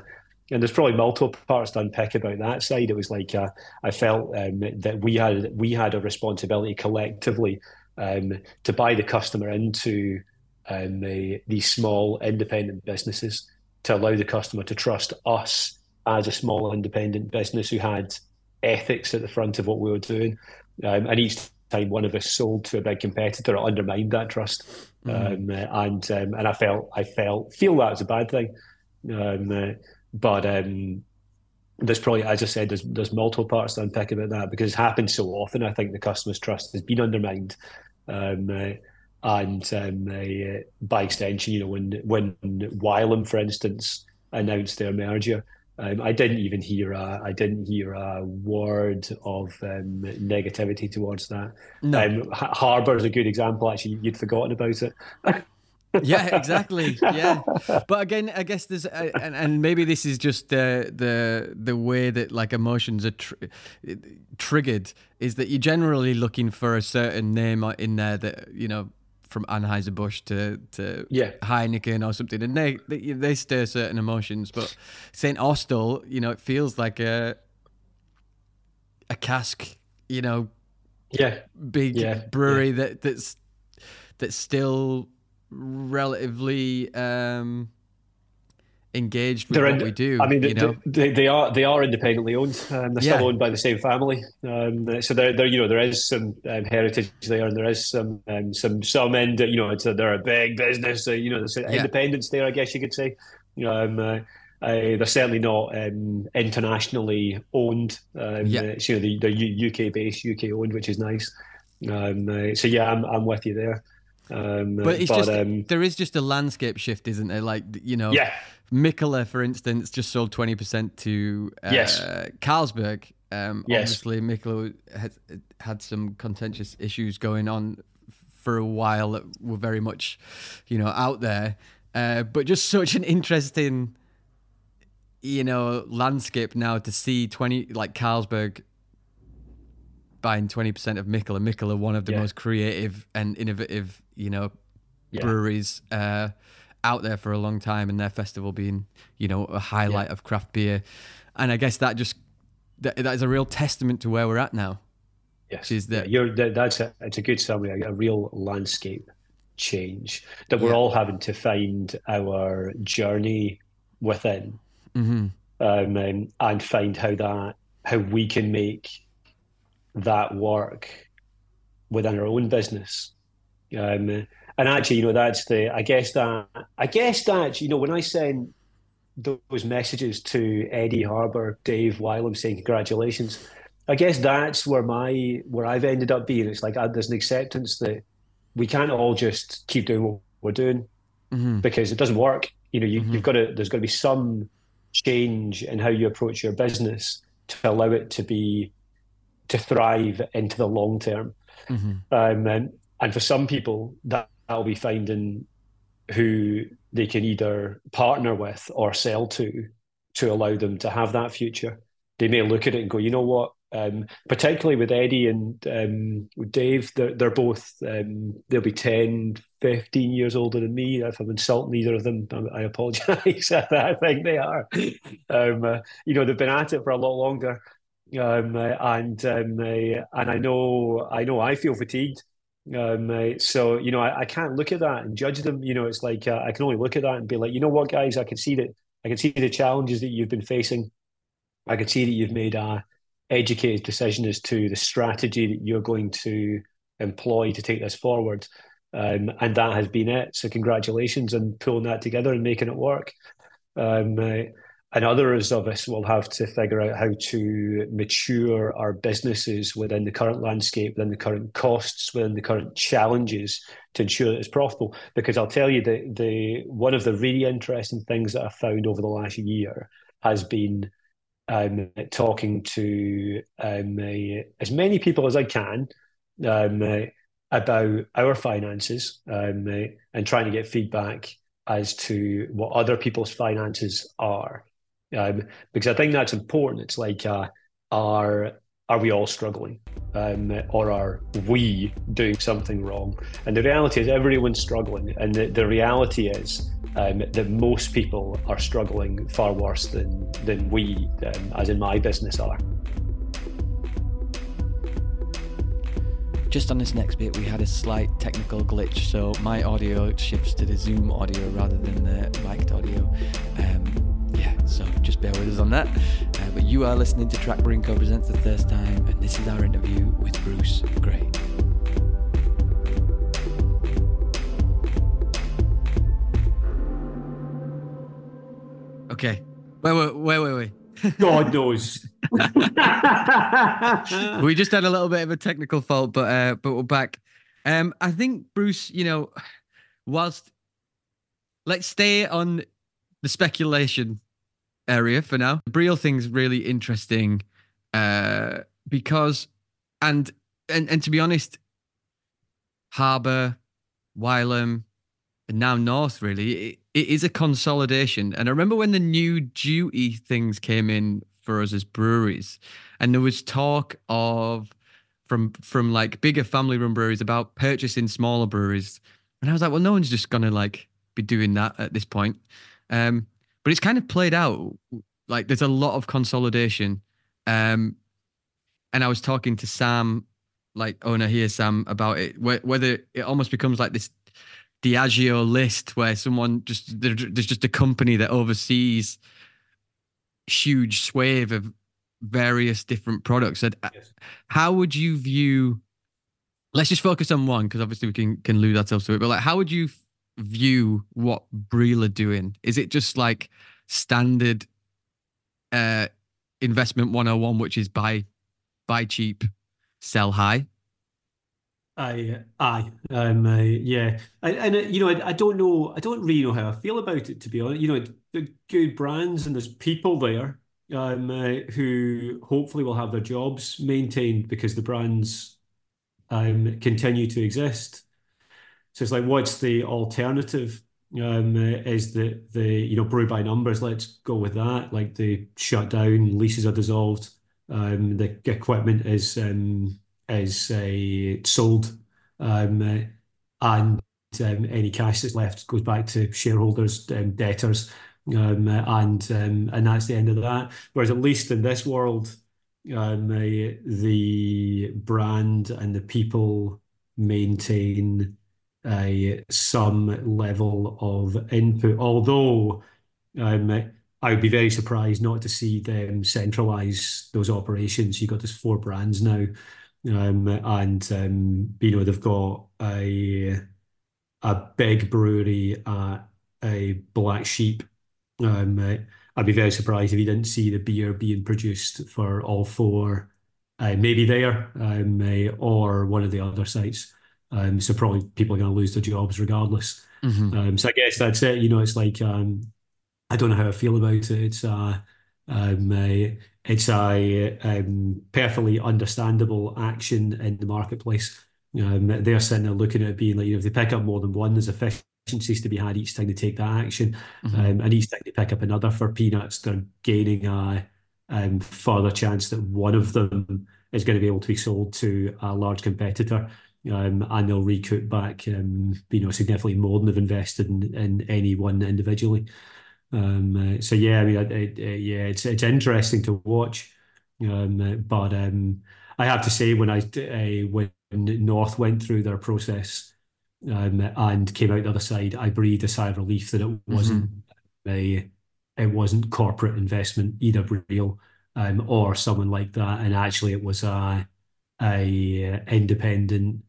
and there's probably multiple parts to unpick about that side. It was like uh, I felt that we had we had a responsibility collectively um, to buy the customer into um, the, these small independent businesses to allow the customer to trust us as a small independent business who had ethics at the front of what we were doing. Um, and each time one of us sold to a big competitor, it undermined that trust. Mm-hmm. Um, and um, and I felt I felt feel that was a bad thing. Um, uh, but um, there's probably, as I said, there's there's multiple parts to unpick about that because it's happened so often. I think the customer's trust has been undermined. Um, uh, and um, uh, by extension, you know, when when Wylam, for instance, announced their merger, um, I didn't even hear a, I didn't hear a word of um, negativity towards that. No. Um, Harbour is a good example. Actually, you'd forgotten about it.
yeah, exactly. Yeah, but again, I guess there's, uh, and, and maybe this is just the the the way that like emotions are tr- triggered is that you're generally looking for a certain name in there that you know from Anheuser Busch to to
yeah.
Heineken or something, and they, they they stir certain emotions. But Saint Austell, you know, it feels like a a cask, you know,
yeah,
big
yeah.
brewery
yeah.
that that's that's still relatively um engaged with
they're
what in, we do.
I mean,
you know?
they, they are they are independently owned. Um, they're yeah. still owned by the same family. Um, so there, there, you know, there is some um, heritage there, and there is some um, some some end. You know, it's a, they're a big business. Uh, you know, there's yeah. independence there. I guess you could say. Um, uh, uh, they're certainly not um, internationally owned. Um, yeah. So, you know, they're UK based, UK owned, which is nice. Um, uh, so yeah, I'm I'm with you there.
Um, but it's but, just um, there is just a landscape shift, isn't there? Like you know,
yeah.
Mikkeller, for instance, just sold twenty percent to uh,
yes.
Carlsberg. Um, yes. Obviously, Mikkeller had had some contentious issues going on for a while that were very much, you know, out there. Uh, but just such an interesting, you know, landscape now to see twenty like Carlsberg buying 20% of Mikkeller. Mikkeller, one of the yeah. most creative and innovative, you know, yeah. breweries uh, out there for a long time, and their festival being, you know, a highlight yeah. of craft beer. And I guess that just that, that is a real testament to where we're at now.
Yes, is that you're that, that's a it's a good summary. A, real landscape change that we're yeah. all having to find our journey within, mm-hmm. um, and, and find how that how we can make that work within our own business. Um, and actually, you know, that's the I guess that I guess that you know when I send those messages to Eddie Harbour, Dave Wylam saying congratulations. I guess that's where my where I've ended up being. It's like uh, there's an acceptance that we can't all just keep doing what we're doing mm-hmm. because it doesn't work. You know, you, mm-hmm. you've got to. There's got to be some change in how you approach your business to allow it to be to thrive into the long term. Mm-hmm. Um, and, and for some people, that will be finding who they can either partner with or sell to to allow them to have that future. They may look at it and go, you know what? Um, particularly with Eddie and um, Dave, they're, they're both, um, they'll be 10, 15 years older than me. If I'm insulting either of them, I, apologize. I think they are. Um, uh, you know, they've been at it for a lot longer. Um, uh, and um, uh, and I know I know I feel fatigued. Um, so you know I, I, can't look at that and judge them. You know, it's like uh, I can only look at that and be like, you know what, guys, I can see that I can see the challenges that you've been facing. I can see that you've made a educated decision as to the strategy that you're going to employ to take this forward. Um, and that has been it. So congratulations on pulling that together and making it work. Um, uh, and others of us will have to figure out how to mature our businesses within the current landscape, within the current costs, within the current challenges to ensure that it's profitable. Because I'll tell you that the one of the really interesting things that I've found over the last year has been um, talking to um, uh, as many people as I can um, uh, about our finances uh, and trying to get feedback as to what other people's finances are because I think that's important. It's like, uh, are are we all struggling, um, or are we doing something wrong? And the reality is, everyone's struggling, and the, the reality is um, that most people are struggling far worse than than we, um, as in my business, are.
Just on this next bit, we had a slight technical glitch, so my audio shifts to the Zoom audio rather than the mic'd audio. Um, just bear with us on that. Uh, but you are listening to Track Brewing Co Presents the Thirst Time, and this is our interview with Bruce Gray. Okay. Wait, wait, wait, wait, wait.
God knows.
we just had a little bit of a technical fault, but uh, but we're back. Um, I think Bruce, you know, whilst let's stay on the speculation area for now. The Breal thing's really interesting uh, because, and and and to be honest, Harbour, Wylam, and now North really it, it is a consolidation. And I remember when the new duty things came in for us as breweries, and there was talk of from from like bigger family run breweries about purchasing smaller breweries, and I was like, well, no one's just gonna like be doing that at this point. Um, but it's kind of played out. Like there's a lot of consolidation. Um, and I was talking to Sam, like owner here, Sam, about it, whether it almost becomes like this Diageo list where someone just there's just a company that oversees huge swathe of various different products. And uh, yes. how would you view? Let's just focus on one because obviously we can can lose ourselves to it. But like, how would you view what Breal are doing? Is it just like standard uh, investment 101, which is buy buy cheap, sell high?
I, I, um, uh, yeah, I, and uh, you know, I, I, don't know, I don't really know how I feel about it to be honest. You know, the good brands and there's people there um, uh, who hopefully will have their jobs maintained because the brands um, continue to exist. So it's like, what's the alternative? Um, uh, is that the you know brew by numbers? Let's go with that. Like the shut down, leases are dissolved, um, the equipment is um, is uh, sold, um, uh, and um, any cash that's left goes back to shareholders, um, debtors, um, and um, and that's the end of that. Whereas at least in this world, um, uh, the brand and the people maintain uh, some level of input. Although um, I would be very surprised not to see them centralize those operations. You've got these four brands now, um, and um, you know they've got a a big brewery at a Black Sheep. Um, I'd be very surprised if you didn't see the beer being produced for all four, uh, maybe there um, uh, or one of the other sites. Um, so probably people are going to lose their jobs regardless. Mm-hmm. Um, so I guess that's it. You know, it's like um, I don't know how I feel about it. It's uh, um, uh, it's a um, perfectly understandable action in the marketplace. Um, they're sitting there looking at it being like, you know, if they pick up more than one, there's efficiencies to be had each time they take that action. Mm-hmm. Um, and each time they pick up another for peanuts, they're gaining a um, further chance that one of them is going to be able to be sold to a large competitor. Um, and they'll recoup back, um, you know, significantly more than they've invested in, in any one individually. Um, uh, so yeah, I mean, it, it, yeah, it's it's interesting to watch, um, uh, but um, I have to say when I uh, when North went through their process um, and came out the other side, I breathed a sigh of relief that it wasn't mm-hmm. a it wasn't corporate investment either real um, or someone like that, and actually it was a a independent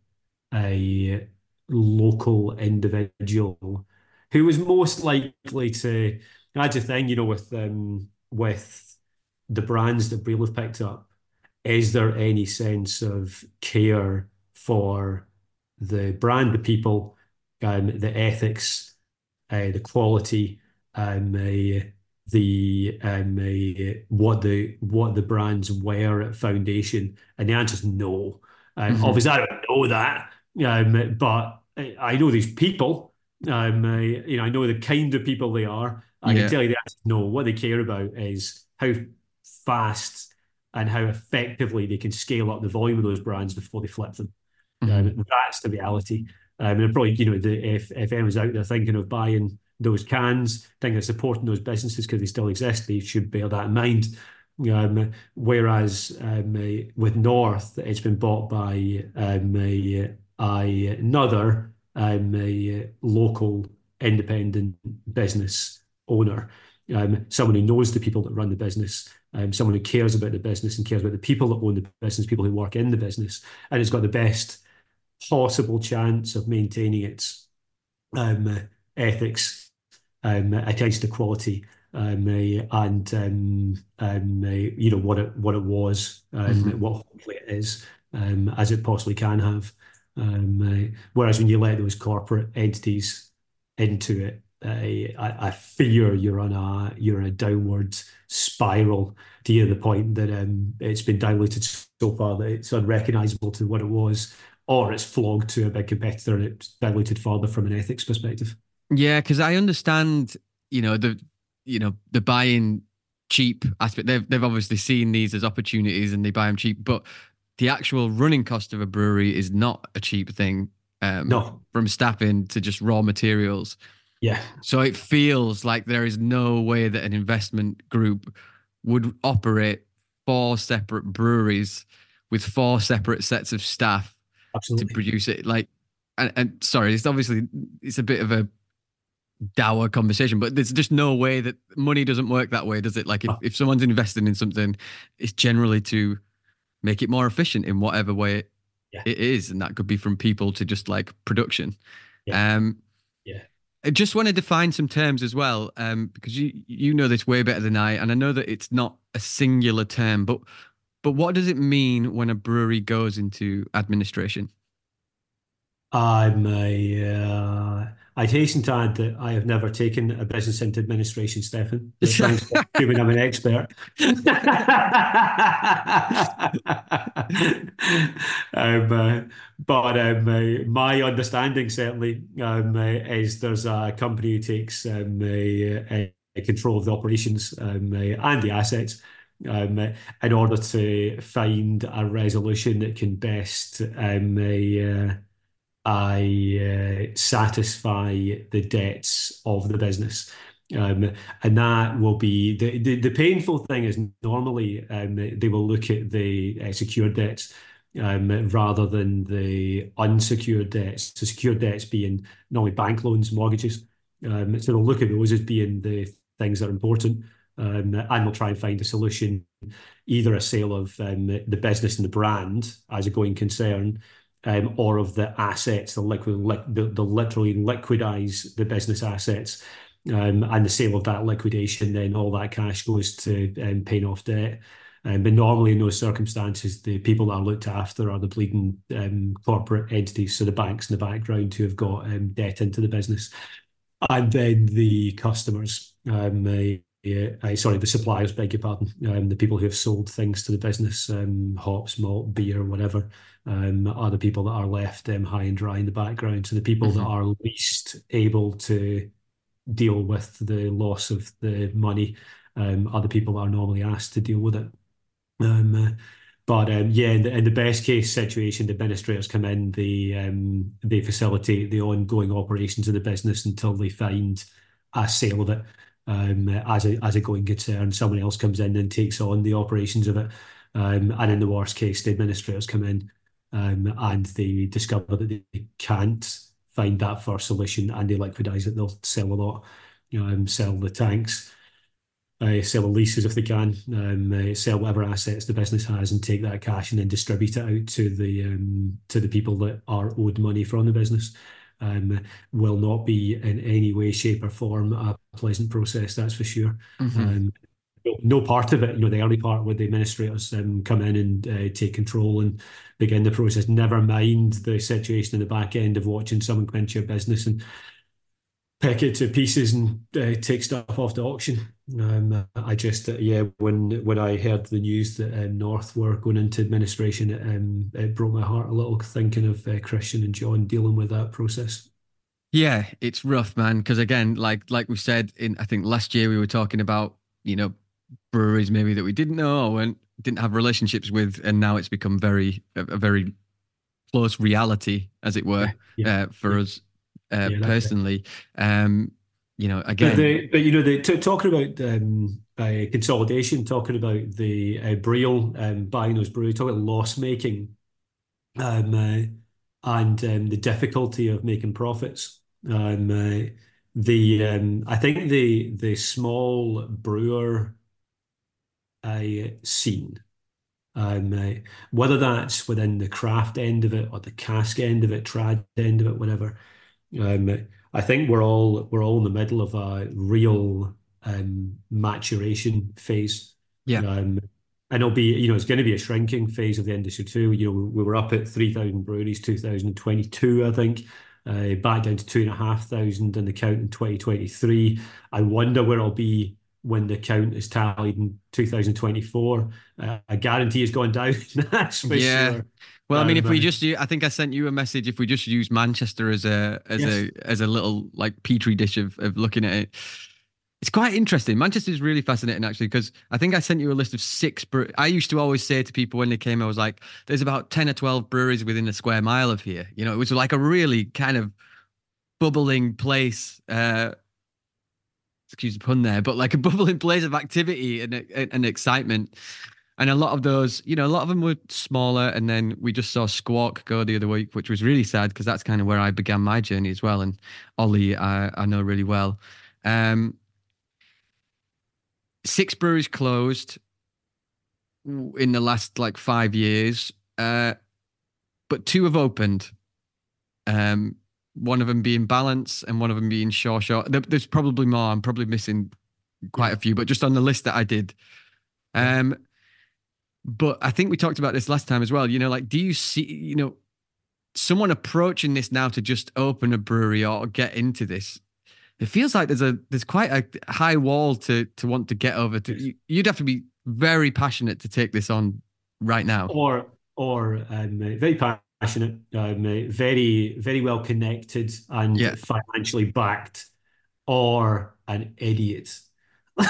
a local individual who was most likely to. That's the thing, you know, with um, with the brands that Breal have picked up. Is there any sense of care for the brand, the people, um, the ethics, uh, the quality, um, uh, the um, uh, what the what the brands were at foundation? And the answer is no. Um, mm-hmm. Obviously, I don't know that, um, but I know these people, um, uh, you know, I know the kind of people they are. I yeah. can tell you that no, what they care about is how fast and how effectively they can scale up the volume of those brands before they flip them. Mm-hmm. Um, that's the reality. Um, and probably, you know, the, if if anyone's out there thinking of buying those cans, thinking of supporting those businesses because they still exist, they should bear that in mind. Um, whereas um, uh, with North, it's been bought by um, a, another um, local independent business owner, um, someone who knows the people that run the business, um, someone who cares about the business and cares about the people that own the business, people who work in the business, and has got the best possible chance of maintaining its um, ethics, um, attention to quality, and um, um, uh, you know what it what it was, and mm-hmm. what hopefully it is, um, as it possibly can have. Um, uh, whereas when you let those corporate entities into it, I, fear you're on a you're on a downward spiral to the point that um, it's been diluted so far that it's unrecognizable to what it was, or it's flogged to a big competitor and it's diluted further from an ethics perspective.
Yeah, because I understand, you know, the you know the buying cheap aspect. They've they've obviously seen these as opportunities and they buy them cheap, but the actual running cost of a brewery is not a cheap thing.
Um, no,
from staffing to just raw materials.
Yeah.
So it feels like there is no way that an investment group would operate four separate breweries with four separate sets of staff
Absolutely.
to produce it. Like, and, and sorry, it's obviously it's a bit of a dour conversation, but there's just no way that money doesn't work that way, does it? Like, if, oh. if someone's investing in something, it's generally to make it more efficient in whatever way yeah. it is, and that could be from people to just like production.
Yeah. Um, yeah. I
just want to define some terms as well, um, because you you know this way better than I, and I know that it's not a singular term, but but what does it mean when a brewery goes into administration?
I'm a. Uh, I'd hasten to add that I have never taken a business into administration, Stefan. Given I'm an expert. um, uh, but um, uh, my understanding certainly um, uh, is there's a company who takes um, a, a control of the operations um, uh, and the assets um, in order to find a resolution that can best um, uh, I uh, satisfy the debts of the business. Um, and that will be the, the, the painful thing is normally um, they will look at the uh, secured debts um, rather than the unsecured debts. So secured debts being normally bank loans, mortgages. Um, so they'll look at those as being the things that are important, um, and we'll try and find a solution, either a sale of um, the business and the brand as a going concern, um, or of the assets, the liquid, the, literally liquidize the business assets. Um, and the sale of that liquidation, then all that cash goes to um, paying off debt. But normally in those circumstances, the people that are looked after are the bleeding corporate entities, so the banks in the background who have got debt into the business, and then the customers. Um, sorry, the suppliers, beg your pardon, um, the people who have sold things to the business, um, hops, malt, beer, whatever, um, are the people that are left um, high and dry in the background. So the people mm-hmm. that are least able to deal with the loss of the money um, are the people that are normally asked to deal with it. Um, uh, but um, yeah, in the, in the, best case situation, the administrators come in, they um, they facilitate the ongoing operations of the business until they find a sale of it um, as a as a going concern. Someone else comes in and takes on the operations of it, um, and in the worst case, the administrators come in um, and they discover that they can't find that first solution and they liquidize it. They'll sell a lot, you know, sell the tanks uh, sell the leases if they can, um, uh, sell whatever assets the business has, and take that cash and then distribute it out to the um, to the people that are owed money from the business. Um, will not be in any way, shape, or form a pleasant process. That's for sure. Mm-hmm. Um, no part of it, you know, the early part where the administrators um, come in and uh, take control and begin the process. Never mind the situation in the back end of watching someone come into your business and pick it to pieces and uh, take stuff off the auction. Um, I just uh, yeah, when when I heard the news that uh, North were going into administration, it, um, it broke my heart a little thinking of uh, Christian and John dealing with that process.
Yeah, it's rough, man. Because again, like like we said in I think last year we were talking about you know breweries maybe that we didn't know and didn't have relationships with, and now it's become very a, a very close reality, as it were, yeah, yeah, uh, for yeah. us uh, yeah, personally. Um, you know, again,
but, the, but you know, the, t- talking about um, uh, consolidation, talking about the uh, Breal um, buying those breweries, talking about loss making, um, uh, and um, the difficulty of making profits. Um, uh, the um, I think the the small brewer uh, scene um, uh, whether that's within the craft end of it or the cask end of it, trad end of it, whatever, um, I think we're all we're all in the middle of a real um, maturation phase.
Yeah. Um,
and it'll be, you know, it's going to be a shrinking phase of the industry too. You know, we were up at 3,000 breweries 2022, I think, uh, back down to 2,500 in the count in 2023. I wonder where it'll be when the count is tallied in 2024. Uh, I guarantee it's gone down. That's for yeah. sure.
Well, I mean, if we just, I think I sent you a message. If we just use Manchester as a as yes. a as a little like petri dish of of looking at it, it's quite interesting. Manchester is really fascinating actually because I think I sent you a list of six. Bre- I used to always say to people when they came, I was like, "There's about ten or twelve breweries within a square mile of here." You know, it was like a really kind of bubbling place. Uh, excuse the pun there, but like a bubbling place of activity and and excitement. And a lot of those, you know, a lot of them were smaller. And then we just saw Squawk go the other week, which was really sad because that's kind of where I began my journey as well. And Ollie, I, I know really well. Um, six breweries closed in the last like five years, uh, but two have opened. Um, one of them being Balance and one of them being Shaw Shaw. There's probably more. I'm probably missing quite a few, but just on the list that I did. Um, but I think we talked about this last time as well. You know, like, do you see, you know, someone approaching this now to just open a brewery or get into this? It feels like there's a there's quite a high wall to to want to get over. To you'd have to be very passionate to take this on right now,
or or um, very passionate, um, very very well connected, and yeah. financially backed, or an idiot
oh,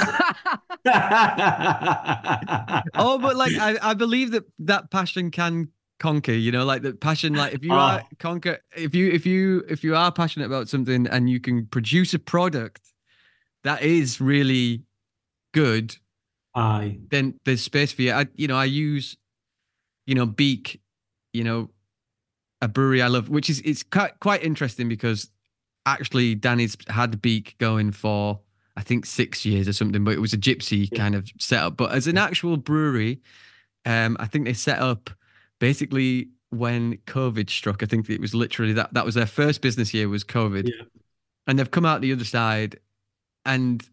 but like I, I believe that that passion can conquer you know like the passion like if you uh, are conquer if you if you if you are passionate about something and you can produce a product that is really good,
Aye.
then there's space for you. I, you know, I use, you know, Beak, you know, a brewery I love, which is it's quite interesting because actually Danny's had Beak going for I think six years or something, but it was a gypsy yeah. kind of setup. But as an actual brewery, um, I think they set up basically when COVID struck. I think it was literally that that was their first business year was COVID, yeah. and they've come out the other side, and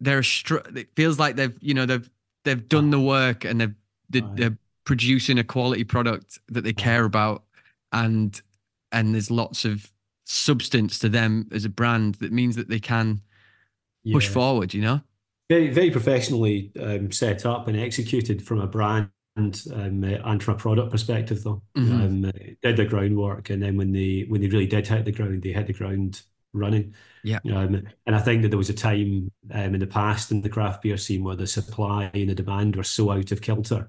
they're str- it feels like they've you know they've they've done the work and they've they're producing a quality product that they care about and and there's lots of substance to them as a brand that means that they can yeah. push forward you know
very very professionally um, set up and executed from a brand and um, and from a product perspective though mm-hmm. um, did the groundwork and then when they when they really did hit the ground they hit the ground running.
Yeah.
Um, and I think that there was a time um, in the past in the craft beer scene where the supply and the demand were so out of kilter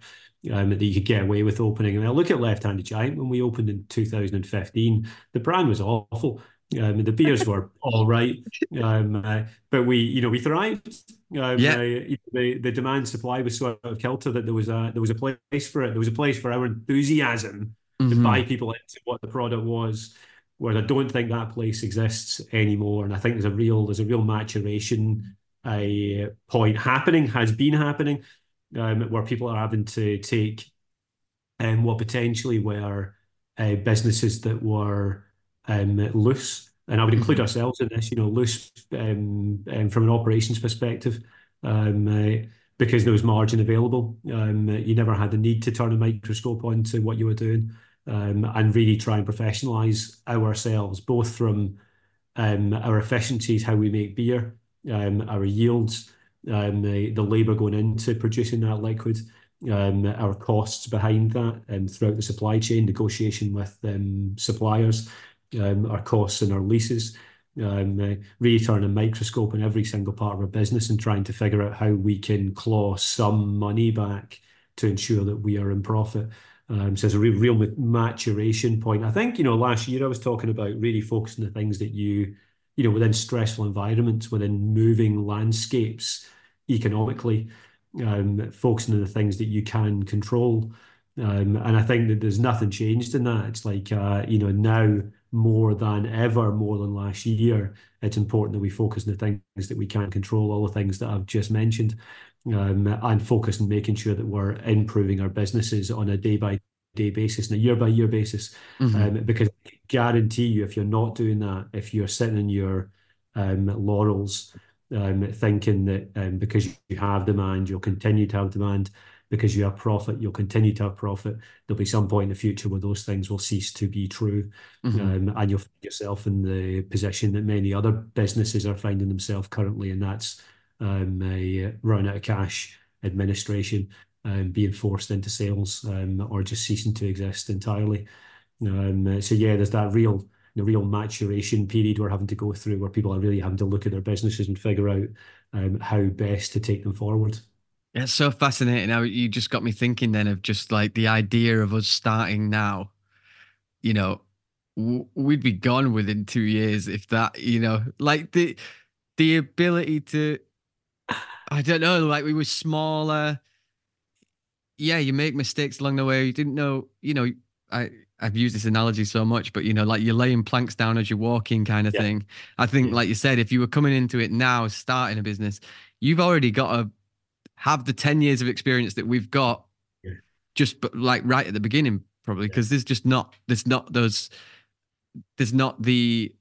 um, that you could get away with opening. Mean, I look at Left Handed Giant when we opened in 2015. The brand was awful. Um, the beers were all right, um, uh, but we, you know, we thrived. Um, yeah. Uh, the the demand supply was so out of kilter that there was a there was a place for it. There was a place for our enthusiasm mm-hmm. to buy people into what the product was. Whereas I don't think that place exists anymore, and I think there's a real there's a real maturation uh, point happening has been happening um, where people are having to take um, what potentially were uh, businesses that were um, loose, and I would include mm-hmm. ourselves in this. You know, loose um, um, from an operations perspective. Um, uh, because there was margin available, um, you never had the need to turn a microscope on to what you were doing um, and really try and professionalize ourselves, both from um, our efficiencies, how we make beer, um, our yields, um, the, the labour going into producing that liquid, um, our costs behind that um, throughout the supply chain, negotiation with um, suppliers, um, our costs and our leases. Um, uh, really turn a microscope in every single part of our business and trying to figure out how we can claw some money back to ensure that we are in profit. Um, so it's a real, real maturation point. I think, you know, last year I was talking about really focusing the things that you, you know, within stressful environments, within moving landscapes economically, um, focusing on the things that you can control. Um, and I think that there's nothing changed in that. It's like, uh, you know, now more than ever, more than last year, it's important that we focus on the things that we can control, all the things that I've just mentioned um, and focus on making sure that we're improving our businesses on a day by day basis and a year by year basis. Mm-hmm. Um, because I guarantee you, if you're not doing that, if you're sitting in your um, laurels, um, thinking that um, because you have demand, you'll continue to have demand, because you have profit, you'll continue to have profit. There'll be some point in the future where those things will cease to be true. Mm-hmm. Um, and you'll find yourself in the position that many other businesses are finding themselves currently, and that's um, a run out of cash administration um, being forced into sales um, or just ceasing to exist entirely. Um, so yeah, there's that real the real maturation period we're having to go through where people are really having to look at their businesses and figure out um, how best to take them forward.
It's so fascinating. Now you just got me thinking then of just like the idea of us starting now. You know, we'd be gone within two years if that. You know, like the the ability to I don't know. Like we were smaller. Yeah, you make mistakes along the way. You didn't know. You know, I I've used this analogy so much, but you know, like you're laying planks down as you're walking, kind of yeah. thing. I think, yeah. like you said, if you were coming into it now, starting a business, you've already got to have the ten years of experience that we've got, yeah. just like right at the beginning, probably because there's just not there's not those there's not the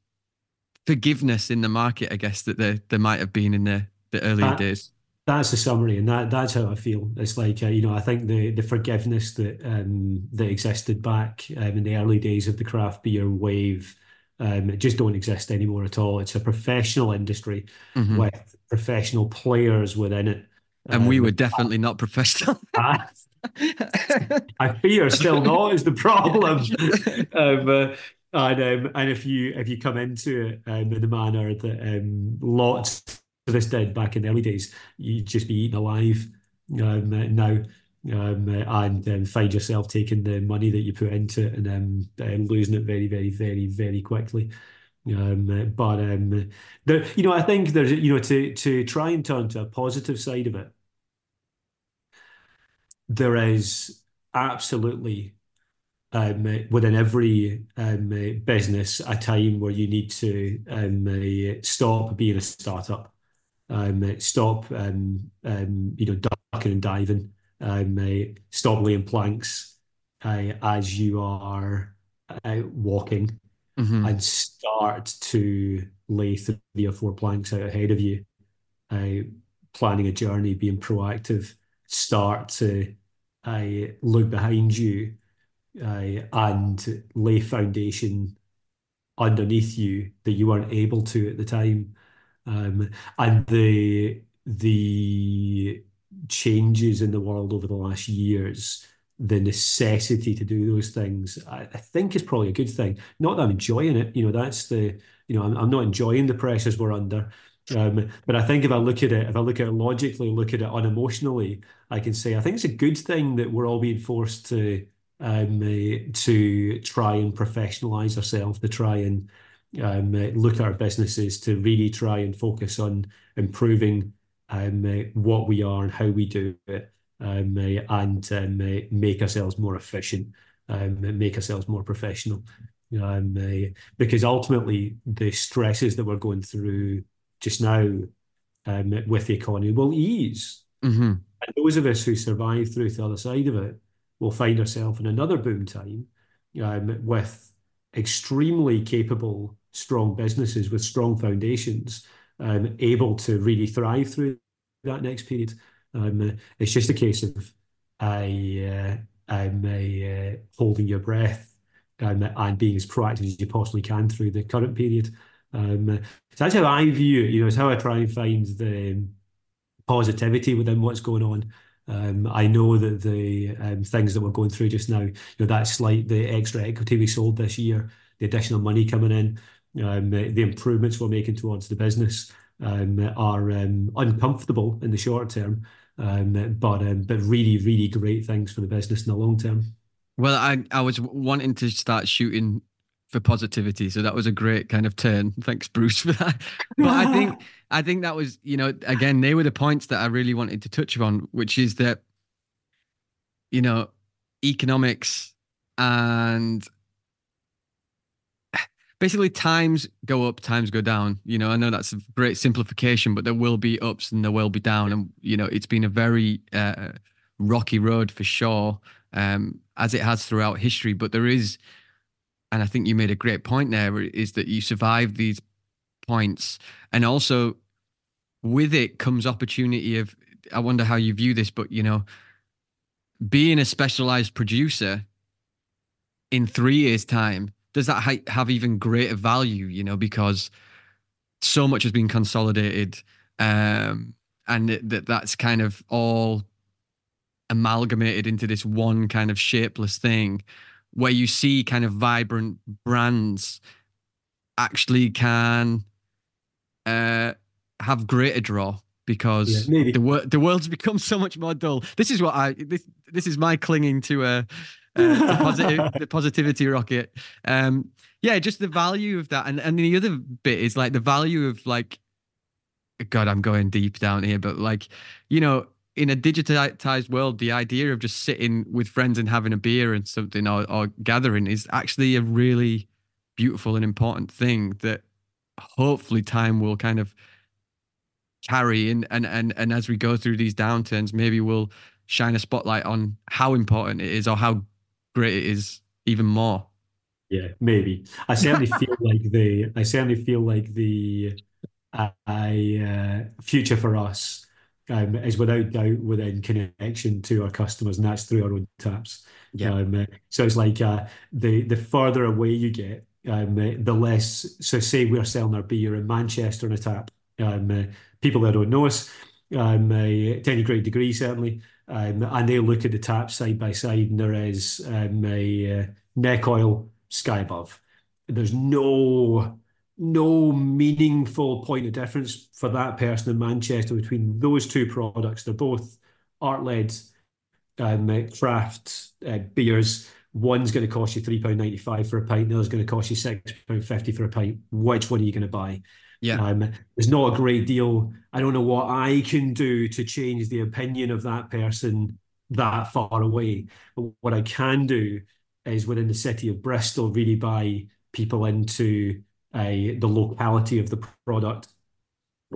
forgiveness in the market, I guess, that there there might have been in the the earlier uh, days
that's the summary, and that that's how I feel. It's like uh, you know, I think the the forgiveness that um, that existed back um, in the early days of the craft beer wave um, just don't exist anymore at all. It's a professional industry mm-hmm. with professional players within it,
and we um, were definitely not professional.
I, I fear still not is the problem. um, uh, and um, and if you if you come into it um, in the manner that um, lots this did back in the early days, you'd just be eaten alive um, now. Um, and um, find yourself taking the money that you put into it and um, losing it very, very, very, very quickly. Um, but um, you know, I think there's, you know, to to try and turn to a positive side of it, there is absolutely um, within every um, business a time where you need to um, uh, stop being a startup, um, stop um, um, you know ducking and diving, um, uh, stop laying planks uh, as you are uh, walking,
Mhm.
and start to lay three or four planks out ahead of you, uh, planning a journey, being proactive, start to uh, look behind you uh, and lay foundation underneath you that you weren't able to at the time. Um, and the changes in the world over the last years, the necessity to do those things, I, think is probably a good thing. Not that I'm enjoying it, you know, that's the, you know, I'm, not enjoying the pressures we're under. Um, but I think if I look at it, if I look at it logically, look at it unemotionally, I can say I think it's a good thing that we're all being forced to um, to try and professionalize ourselves, to try and um, uh, look at our businesses, to really try and focus on improving um, uh, what we are and how we do it, um, uh, and um, make ourselves more efficient, and make ourselves more professional. Because ultimately, the stresses that we're going through just now with the economy will ease.
Mhm.
And those of us who survive through to the other side of it will find ourselves in another boom time with extremely capable, strong businesses with strong foundations, um, able to really thrive through that next period. Um, it's just a case of I, uh, I'm uh, holding your breath um, and being as proactive as you possibly can through the current period. Um, so that's how I view it. You know, it's how I try and find the positivity within what's going on. Um, I know that the um, things that we're going through just now, you know, that slight, the extra equity we sold this year, the additional money coming in, um, the improvements we're making towards the business um, are um, uncomfortable in the short term, um, but but really, really great things for the business in the long term.
Well, I I was wanting to start shooting for positivity, so that was a great kind of turn. Thanks, Bruce, for that. But I think I think that was, you know, again, they were the points that I really wanted to touch upon, which is that, you know, economics and basically times go up, times go down. You know, I know that's a great simplification, but there will be ups and there will be down, and you know, it's been a very uh, rocky road for sure, um, as it has throughout history. But there is, and I think you made a great point there, is that you survive these points, and also with it comes opportunity of. I wonder how you view this, but you know, being a specialized producer in three years' time does that ha- have even greater value? You know, because so much has been consolidated, um, and that that's kind of all amalgamated into this one kind of shapeless thing, where you see kind of vibrant brands actually can uh, have greater draw because
Yeah,
the wor- the world's become so much more dull. This is what I this this is my clinging to a. Uh, the, positive, the positivity rocket. Um, yeah, just the value of that, and and the other bit is like the value of like, God, I'm going deep down here, but like, you know, in a digitized world, the idea of just sitting with friends and having a beer and something or, or gathering is actually a really beautiful and important thing that hopefully time will kind of carry and and and and as we go through these downturns maybe we'll shine a spotlight on how important it is or how great it is even more
Yeah, maybe. I certainly feel like the I certainly feel like the uh, uh, future for us um, is without doubt within connection to our customers, and that's through our own taps.
Yeah.
Um, uh, so it's like uh, the the further away you get, um, uh, the less. So say we're selling our beer in Manchester on a tap. Um, uh, people that don't know us, um, uh, to any great degree certainly, um, and they look at the tap side by side, and there is um, a uh, neck oil sky above. There's no no meaningful point of difference for that person in Manchester between those two products. They're both art-led um, craft uh, beers one's going to cost you £3.95 for a pint, the other's going to cost you £6.50 for a pint. Which one are you going to buy?
Yeah. Um,
there's not a great deal. I don't know what I can do to change the opinion of that person that far away. But what I can do is within the city of Bristol, really buy people into uh, the locality of the product,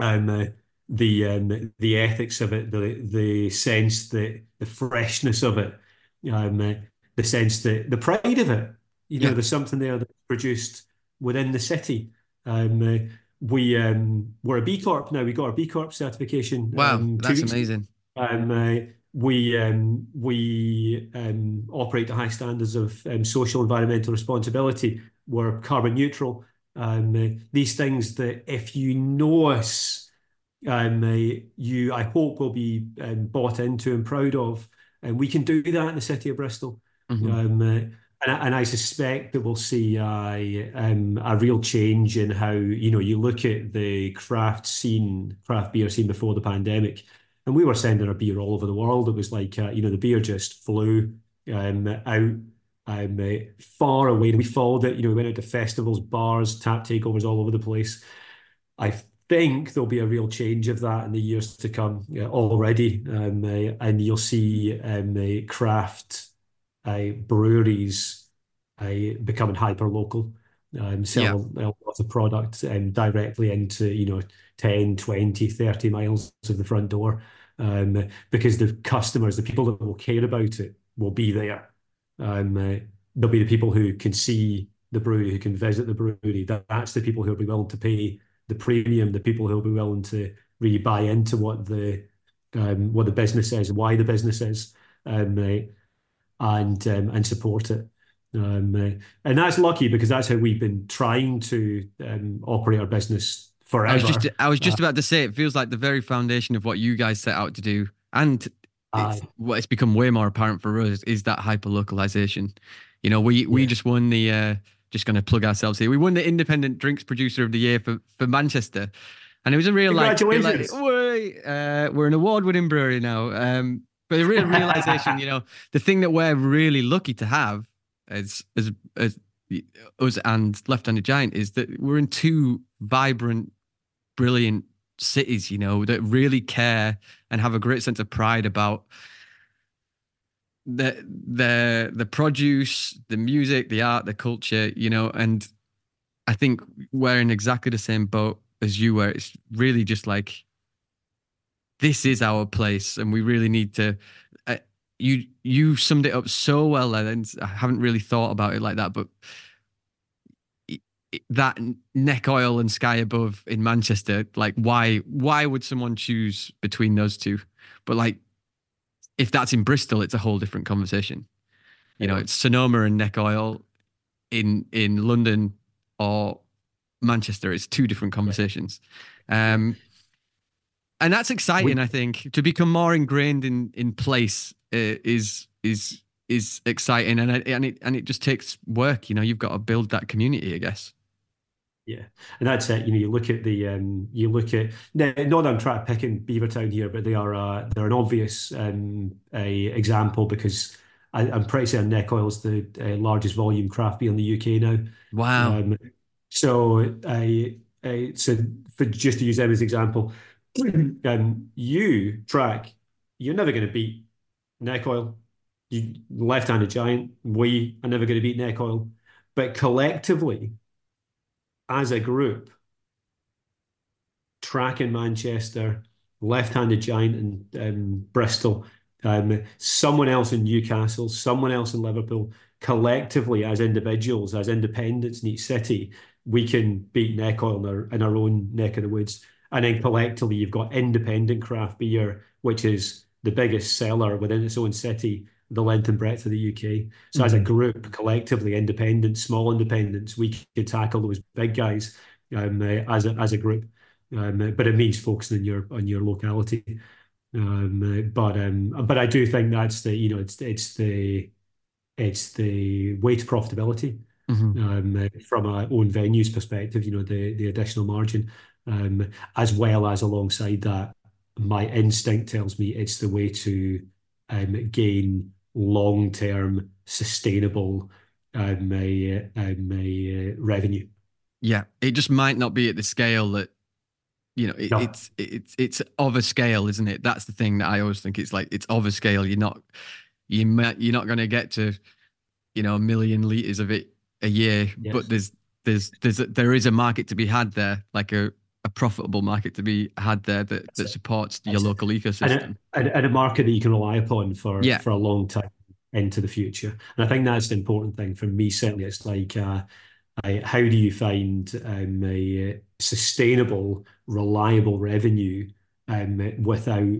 um, uh, the um, the ethics of it, the the sense that the freshness of it, um, uh, the sense that the pride of it. You know, yeah. there's something there that's produced within the city. Um, uh, we um, we're a B Corp now. We got our B Corp certification.
Wow, um, that's amazing.
Um, uh, we um, we um, operate to high standards of um, social environmental responsibility. We're carbon neutral. Um, uh, these things that if you know us, um, uh, you I hope will be um, bought into and proud of, and we can do that in the city of Bristol. Mm-hmm. Um, uh, and, and I suspect that we'll see a, um, a real change in how you know you look at the craft scene, craft beer scene before the pandemic and we were sending our beer all over the world. It was like uh, you know the beer just flew um, out um, uh, far away. We followed it. You know, we went out to festivals, bars, tap takeovers all over the place. I think there'll be a real change of that in the years to come uh, already, um, uh, and you'll see um, uh, craft uh, breweries becoming hyper local. Um, sell yeah. lots of product um, directly into you know 10, 20, 30 miles of the front door um, because the customers, the people that will care about it, will be there. Um, uh, there'll be the people who can see the brewery, who can visit the brewery. That, that's the people who will be willing to pay the premium, the people who will be willing to really buy into what the um, what the business is, why the business is, um, uh, and um, and support it. Um, uh, and that's lucky because that's how we've been trying to um, operate our business forever.
I was just I was just uh, about to say it feels like the very foundation of what you guys set out to do, and it's, what it's become way more apparent for us is that hyper localization. You know, we we yeah. just won the uh, just going to plug ourselves here. We won the Independent Drinks Producer of the Year for for Manchester, and it was a real like, like uh, we're an award winning brewery now. Um, but the real realization, you know, the thing that we're really lucky to have as as as us and Left Handed Giant is that we're in two vibrant brilliant cities, you know, that really care and have a great sense of pride about the the the produce, the music, the art, the culture, you know, and I think we're in exactly the same boat as you were. It's really just like this is our place, and we really need to. Uh, you you summed it up so well, and I haven't really thought about it like that, but that neck oil and sky above in Manchester, like why why would someone choose between those two? But like if that's in Bristol, it's a whole different conversation. You know, it's Sonoma and neck oil in in London or Manchester. It's two different conversations. Um and that's exciting, I think, to become more ingrained in in place uh, is is is exciting and and it and it just takes work you know you've got to build that community i guess
yeah, and that's it. You know, you look at the um, you look at not that I'm trying to pick in Beavertown here, but they are uh, they're an obvious um, a example because I, am pretty certain Neck Oil is the uh, largest volume craft beer in the UK now.
Wow.
Um, so I, I so for just to use them as an example, um, you track you're never going to beat Neck Oil. You left-handed giant. We are never going to beat Neck Oil, but collectively as a group, track in Manchester, left-handed giant in um, Bristol, um, someone else in Newcastle, someone else in Liverpool, collectively as individuals, as independents in each city, we can beat neck oil in our, in our own neck of the woods. And then collectively, you've got independent craft beer, which is the biggest seller within its own city the length and breadth of the UK. So mm-hmm. as a mm-hmm. group, collectively, independent, small independents, we could tackle those big guys um, uh, as a as a group. Um, but it means focusing on your on your locality. Um, uh, but um, but I do think that's the you know it's it's the it's the way to profitability mm-hmm. um, uh, from our own venues perspective. You know the the additional margin, um, as well as alongside that, my instinct tells me it's the way to um, gain long-term sustainable um, um, revenue.
Yeah, it just might not be at the scale that you know it, no. it's it's it's of a scale, isn't it? That's the thing that I always think. It's like it's of a scale. You're not you might, you're not going to get to you know a million liters of it a year, yes. but there's there's there's a, there is a market to be had there, like a a profitable market to be had there that, that supports That's your local ecosystem
and a, and a, market that you can rely upon for yeah. for a long time into the future. And I think that's the important thing for me. Certainly, it's like uh, I, how do you find um, a sustainable, reliable revenue um, without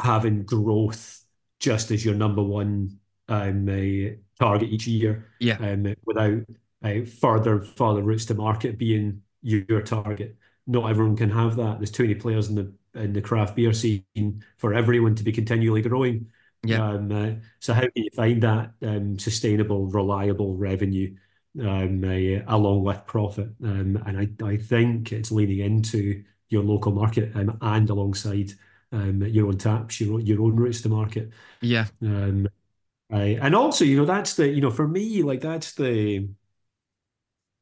having growth just as your number one um, uh, target each year?
Yeah.
Um, without uh, further further routes to market being your target. Not everyone can have that. There's too many players in the in the craft beer scene for everyone to be continually growing.
Yeah.
Um, uh, so how do you find that um, sustainable, reliable revenue um, uh, along with profit? Um, and I, I think it's leaning into your local market um, and alongside um, your own taps, your your own routes to market.
Yeah.
Um, I, and also, you know, that's the you know for me like that's the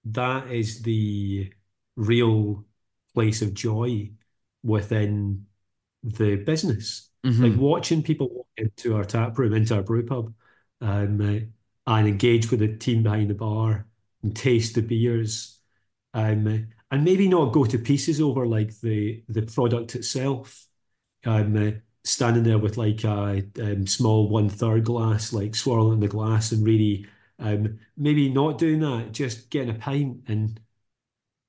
that is the real place of joy within the business. Mm-hmm. Like watching people walk into our tap room, into our brew pub, um, uh, and engage with the team behind the bar and taste the beers, um, uh, and maybe not go to pieces over like the the product itself. Um, uh, standing there with like a um, small one third glass, like swirling the glass, and really um, maybe not doing that, just getting a pint and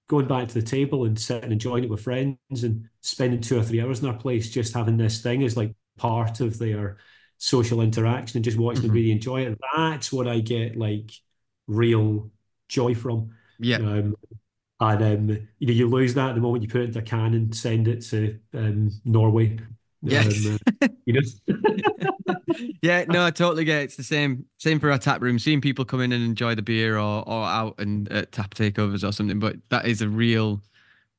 going back to the table and sitting and enjoying it with friends and spending two or three hours in our place, just having this thing as like part of their social interaction and just watching mm-hmm. them really enjoy it. That's what I get like real joy from.
Yeah.
Um, and um, you know, you lose that the moment you put it into a can and send it to um, Norway.
Yes. Um, uh, you know. yeah, no, I totally get it. It's the same same for our tap room. Seeing people come in and enjoy the beer or or out and uh, tap takeovers or something, but that is a real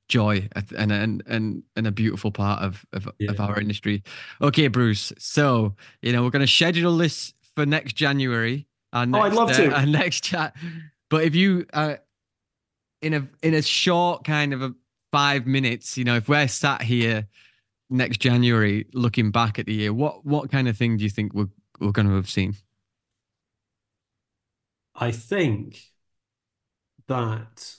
joy and and and and a beautiful part of of, yeah. of our industry. Okay, Bruce. So you know we're going to schedule this for next January.
Our next, oh, I'd love to.
Uh, our next chat. But if you uh, in a in a short kind of a five minutes, you know, if we're sat here next January, looking back at the year, what what kind of thing do you think we're we're going to have seen?
I think that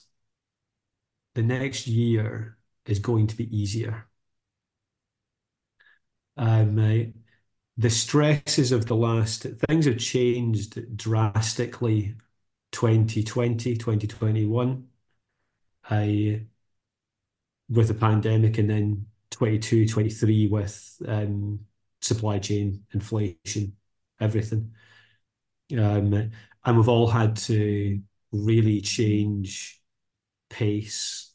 the next year is going to be easier. Um, the stresses of the last things have changed drastically 2020 2021 I with the pandemic and then 22, 23 with um, supply chain, inflation, everything. Um, and we've all had to really change pace,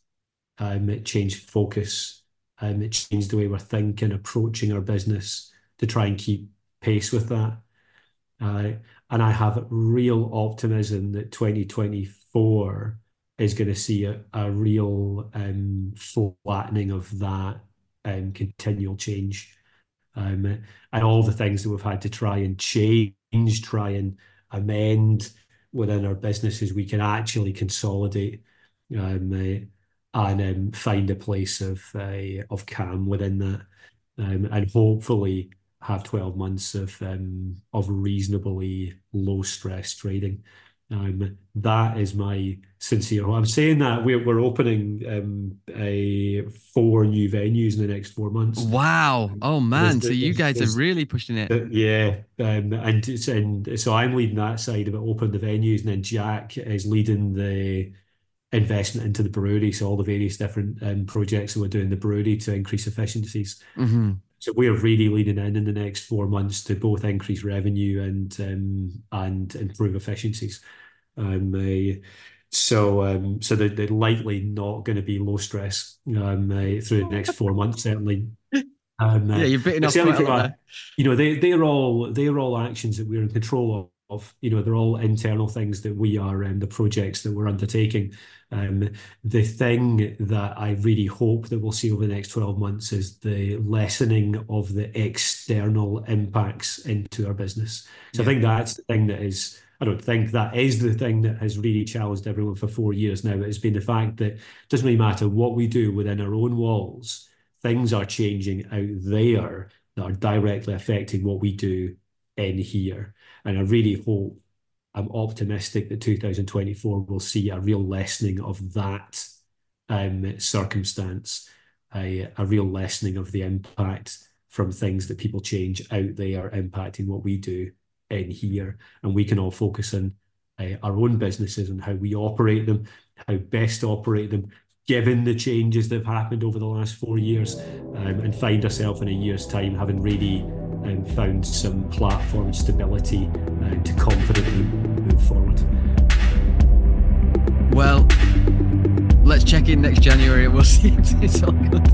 um, change focus, um, it changed the way we're thinking, approaching our business to try and keep pace with that. Uh, and I have real optimism that 2024 is going to see a, a real um, flattening of that um, continual change. Um, and all the things that we've had to try and change, try and amend within our businesses, we can actually consolidate um, uh, and um, find a place of uh, of calm within that, um, and hopefully have 12 months of um, of reasonably low stress trading. Um, that is my sincere. I'm saying that we're we're opening um, a four new venues in the next four months.
Wow! Oh man! There's, so you guys are really pushing it.
Uh, yeah, um, and and so I'm leading that side of it, open the venues, and then Jack is leading the investment into the brewery. So all the various different um, projects that we're doing the brewery to increase efficiencies.
Mm-hmm.
So we're really leading in in the next four months to both increase revenue and um, and improve efficiencies. Um, uh, so um, so they're, they're likely not going to be low stress um, uh, through the next four months certainly.
Um, uh, yeah, you're bitten off quite a lot there.
You know, they they're all they're all actions that we're in control of. You know, they're all internal things that we are um, the projects that we're undertaking. Um, the thing that I really hope that we'll see over the next 12 months is the lessening of the external impacts into our business. So yeah. I think that's the thing that is I don't think that is the thing that has really challenged everyone for four years now. It's been the fact that it doesn't really matter what we do within our own walls, things are changing out there that are directly affecting what we do in here. And I really hope, I'm optimistic that 2024 will see a real lessening of that um, circumstance, a, a real lessening of the impact from things that people change out there impacting what we do in here. And we can all focus on uh, our own businesses and how we operate them, how best to operate them, given the changes that have happened over the last four years, um, and find ourselves in a year's time having really um, found some platform stability uh, to confidently move forward.
Well, let's check in next January and we'll see if it's all good.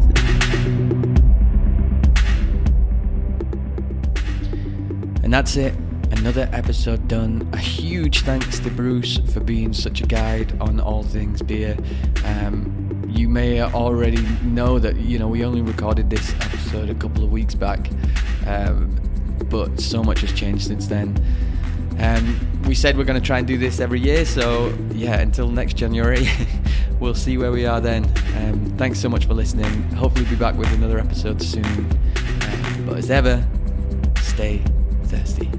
And that's it another episode done. A huge thanks to Bruce for being such a guide on all things beer. Um, you may already know that you know we only recorded this episode a couple of weeks back, um, but so much has changed since then. Um, we said we're going to try and do this every year, so yeah, until next January, we'll see where we are then. Um, thanks so much for listening. Hopefully, we'll be back with another episode soon. Uh, but as ever, stay thirsty.